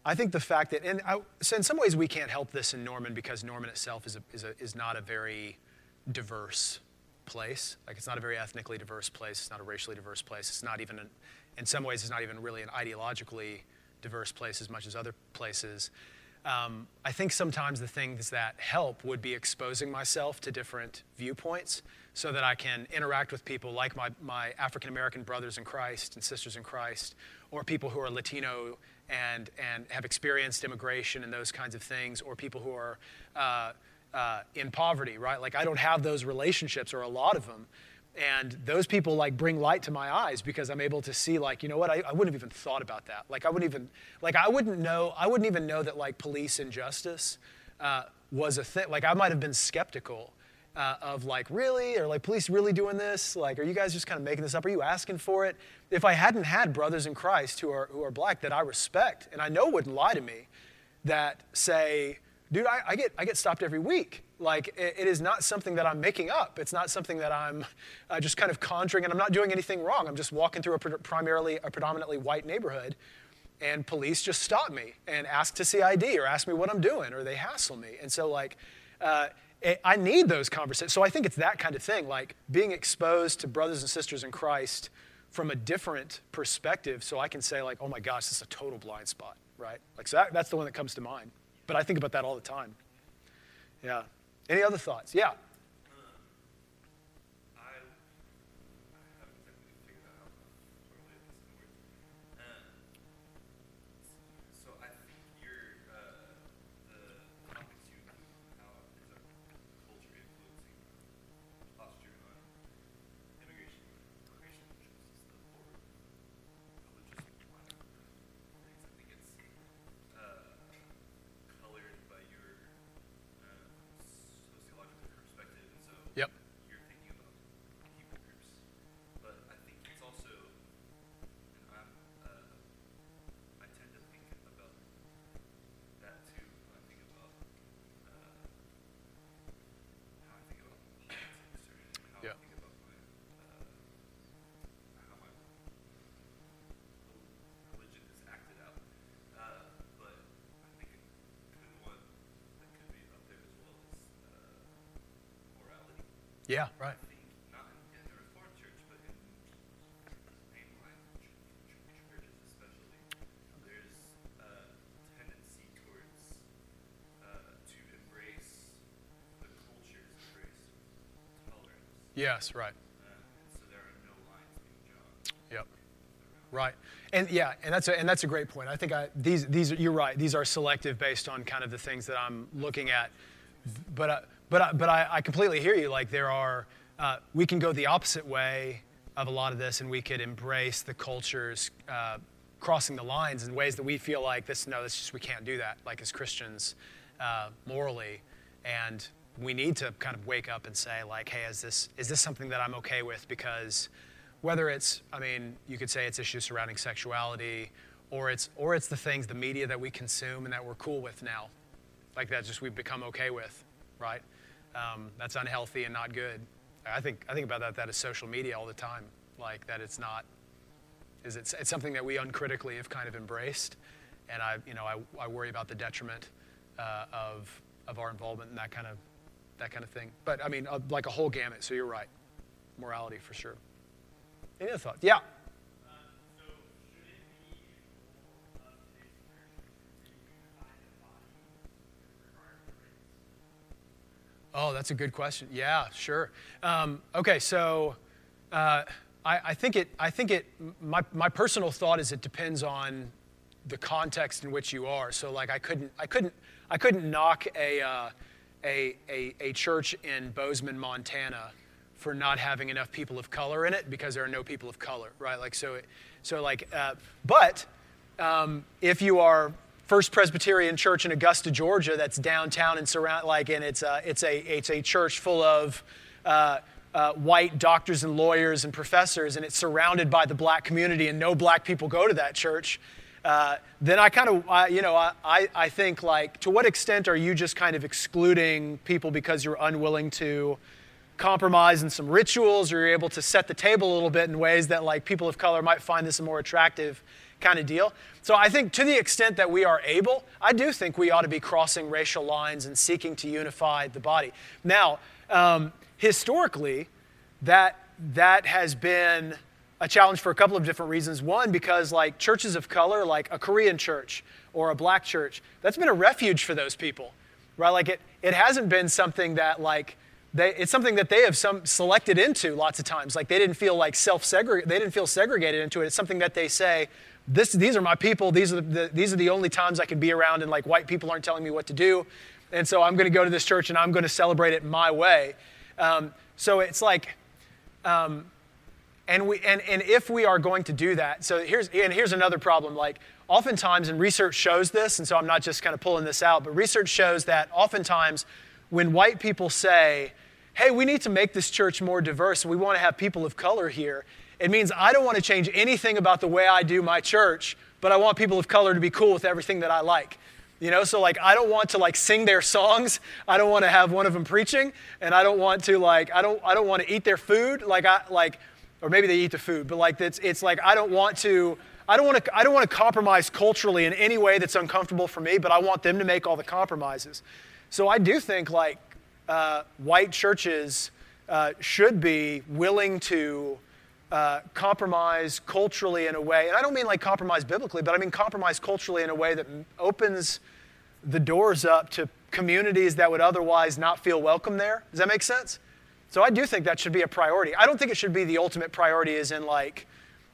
i think the fact that and I, so in some ways we can't help this in norman because norman itself is, a, is, a, is not a very diverse place. Like it's not a very ethnically diverse place. It's not a racially diverse place. It's not even an, in some ways it's not even really an ideologically diverse place as much as other places. Um, I think sometimes the things that help would be exposing myself to different viewpoints so that I can interact with people like my, my African American brothers in Christ and sisters in Christ, or people who are Latino and, and have experienced immigration and those kinds of things, or people who are uh, uh, in poverty, right? Like I don't have those relationships or a lot of them. And those people like bring light to my eyes because I'm able to see like, you know what, I, I wouldn't have even thought about that. Like I wouldn't even, like I wouldn't know, I wouldn't even know that like police injustice uh, was a thing. Like I might have been skeptical uh, of like, really? Or like, police really doing this? Like, are you guys just kind of making this up? Are you asking for it? If I hadn't had brothers in Christ who are, who are black that I respect and I know wouldn't lie to me, that say, dude, I, I get, I get stopped every week. Like, it, it is not something that I'm making up. It's not something that I'm uh, just kind of conjuring, and I'm not doing anything wrong. I'm just walking through a primarily, a predominantly white neighborhood, and police just stop me and ask to see ID or ask me what I'm doing, or they hassle me. And so, like, uh, I need those conversations. So I think it's that kind of thing, like being exposed to brothers and sisters in Christ from a different perspective, so I can say, like, oh my gosh, this is a total blind spot, right? Like, so that, that's the one that comes to mind. But I think about that all the time. Yeah. Any other thoughts? Yeah. Yeah, right. Yes, right. Yep. Right. And yeah, and that's a, and that's a great point. I think I, these these you're right. These are selective based on kind of the things that I'm looking at. But uh, but, but I, I completely hear you. Like, there are, uh, we can go the opposite way of a lot of this, and we could embrace the cultures uh, crossing the lines in ways that we feel like this, no, this just, we can't do that, like as Christians, uh, morally. And we need to kind of wake up and say, like, hey, is this, is this something that I'm okay with? Because whether it's, I mean, you could say it's issues surrounding sexuality, or it's, or it's the things, the media that we consume and that we're cool with now, like that just we've become okay with, right? Um, that's unhealthy and not good. I think, I think about that, that is social media all the time. Like that it's not, is it's, it's something that we uncritically have kind of embraced. And I, you know, I, I worry about the detriment uh, of, of our involvement in that kind of, that kind of thing. But I mean, uh, like a whole gamut, so you're right. Morality for sure. Any other thoughts? Yeah. Oh, that's a good question. Yeah, sure. Um, okay, so uh, I, I, think it. I think it. My my personal thought is it depends on the context in which you are. So like I couldn't I couldn't I couldn't knock a uh, a, a a church in Bozeman, Montana, for not having enough people of color in it because there are no people of color, right? Like so. It, So like, uh, but um, if you are First Presbyterian Church in Augusta, Georgia, that's downtown and surround like, and it's a, it's a it's a church full of uh, uh, white doctors and lawyers and professors, and it's surrounded by the black community, and no black people go to that church. Uh, then I kind of, you know, I, I think like, to what extent are you just kind of excluding people because you're unwilling to compromise in some rituals, or you're able to set the table a little bit in ways that like people of color might find this more attractive kind of deal. So I think to the extent that we are able, I do think we ought to be crossing racial lines and seeking to unify the body. Now, um, historically, that that has been a challenge for a couple of different reasons. One, because like churches of color, like a Korean church or a black church, that's been a refuge for those people, right? Like it, it hasn't been something that like they, it's something that they have some selected into lots of times. Like they didn't feel like self segregated, they didn't feel segregated into it. It's something that they say, this, these are my people. These are the, the, these are the only times I can be around, and like white people aren't telling me what to do. And so I'm going to go to this church and I'm going to celebrate it my way. Um, so it's like, um, and we and, and if we are going to do that, so here's and here's another problem. Like oftentimes, and research shows this, and so I'm not just kind of pulling this out, but research shows that oftentimes when white people say, hey, we need to make this church more diverse, we want to have people of color here, it means I don't want to change anything about the way I do my church, but I want people of color to be cool with everything that I like. You know, so like I don't want to like sing their songs. I don't want to have one of them preaching, and I don't want to like I don't I don't want to eat their food. Like I like, or maybe they eat the food, but like it's it's like I don't want to I don't want to I don't want to compromise culturally in any way that's uncomfortable for me. But I want them to make all the compromises. So I do think like uh, white churches uh, should be willing to uh, compromise culturally in a way, and I don't mean like compromise biblically, but I mean compromise culturally in a way that opens the doors up to communities that would otherwise not feel welcome there. Does that make sense? So I do think that should be a priority. I don't think it should be the ultimate priority, as in like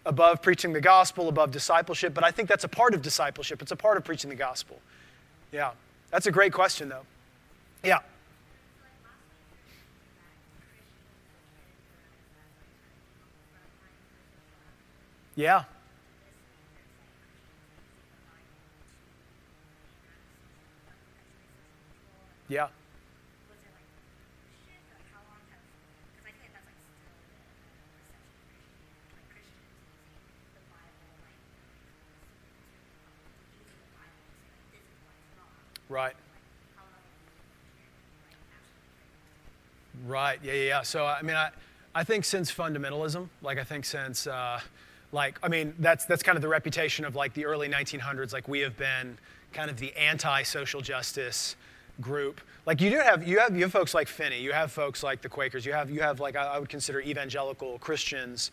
above preaching the gospel, above discipleship, but I think that's a part of discipleship. It's a part of preaching the gospel. Yeah. That's a great question, though. Yeah. Yeah. Yeah. Right. Right. Yeah, yeah, yeah. So, I mean, I, I think since fundamentalism, like, I think since, uh, like, I mean, that's, that's kind of the reputation of like the early 1900s. Like, we have been kind of the anti social justice group. Like, you do have, you have, you have folks like Finney, you have folks like the Quakers, you have, you have like, I, I would consider evangelical Christians,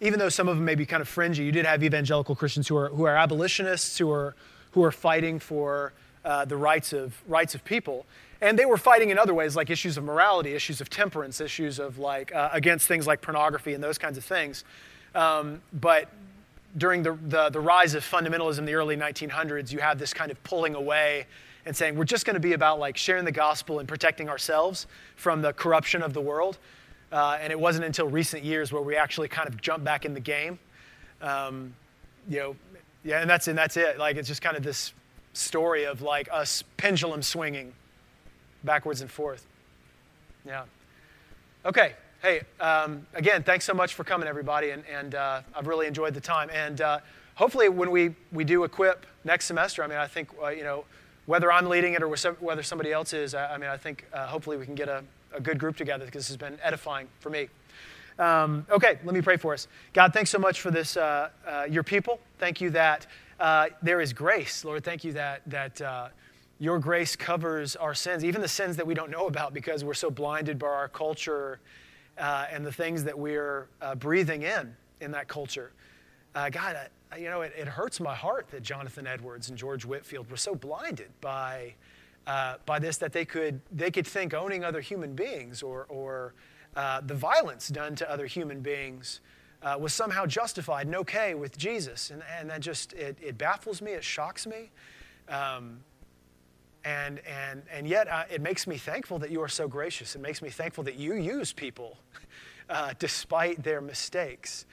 even though some of them may be kind of fringy, you did have evangelical Christians who are, who are abolitionists, who are, who are fighting for uh, the rights of, rights of people. And they were fighting in other ways, like issues of morality, issues of temperance, issues of like uh, against things like pornography and those kinds of things. Um, but during the, the, the, rise of fundamentalism in the early 1900s, you have this kind of pulling away and saying we're just going to be about like sharing the gospel and protecting ourselves from the corruption of the world. Uh, and it wasn't until recent years where we actually kind of jumped back in the game. Um, you know, yeah, and that's and that's it. Like it's just kind of this story of like us pendulum swinging backwards and forth. Yeah. Okay. Hey, um, again, thanks so much for coming, everybody, and, and uh, I've really enjoyed the time. And uh, hopefully, when we, we do equip next semester, I mean, I think, uh, you know, whether I'm leading it or whether somebody else is, I, I mean, I think uh, hopefully we can get a, a good group together because this has been edifying for me. Um, okay, let me pray for us. God, thanks so much for this, uh, uh, your people. Thank you that uh, there is grace. Lord, thank you that, that uh, your grace covers our sins, even the sins that we don't know about because we're so blinded by our culture uh, and the things that we're uh, breathing in in that culture. Uh, God, I, you know, it, it, hurts my heart that Jonathan Edwards and George Whitefield were so blinded by, uh, by this that they could, they could think owning other human beings or, or the violence done to other human beings uh, was somehow justified and okay with Jesus. And, and that just, it, it baffles me, it shocks me. Um, and, and, and yet, uh, it makes me thankful that you are so gracious. It makes me thankful that you use people uh, despite their mistakes.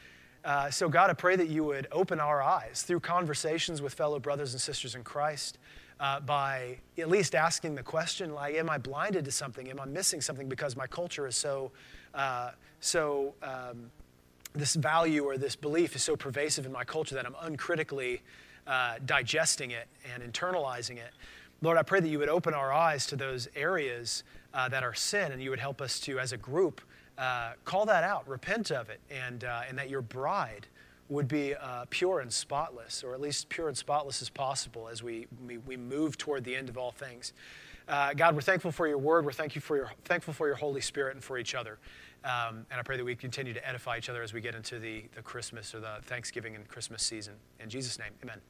Uh, so, God, I pray that you would open our eyes through conversations with fellow brothers and sisters in Christ uh, by at least asking the question, like, am I blinded to something? Am I missing something because my culture is so, uh, so um, this value or this belief is so pervasive in my culture that I'm uncritically uh, digesting it and internalizing it. Lord, I pray that you would open our eyes to those areas uh, that are sin and you would help us to, as a group, uh, call that out, repent of it, and, uh, and that your bride would be uh, pure and spotless, or at least pure and spotless as possible as we, we, we move toward the end of all things. Uh, God, we're thankful for your word. We're thank you for your, thankful for your Holy Spirit and for each other. Um, and I pray that we continue to edify each other as we get into the, the Christmas or the Thanksgiving and Christmas season. In Jesus' name, amen.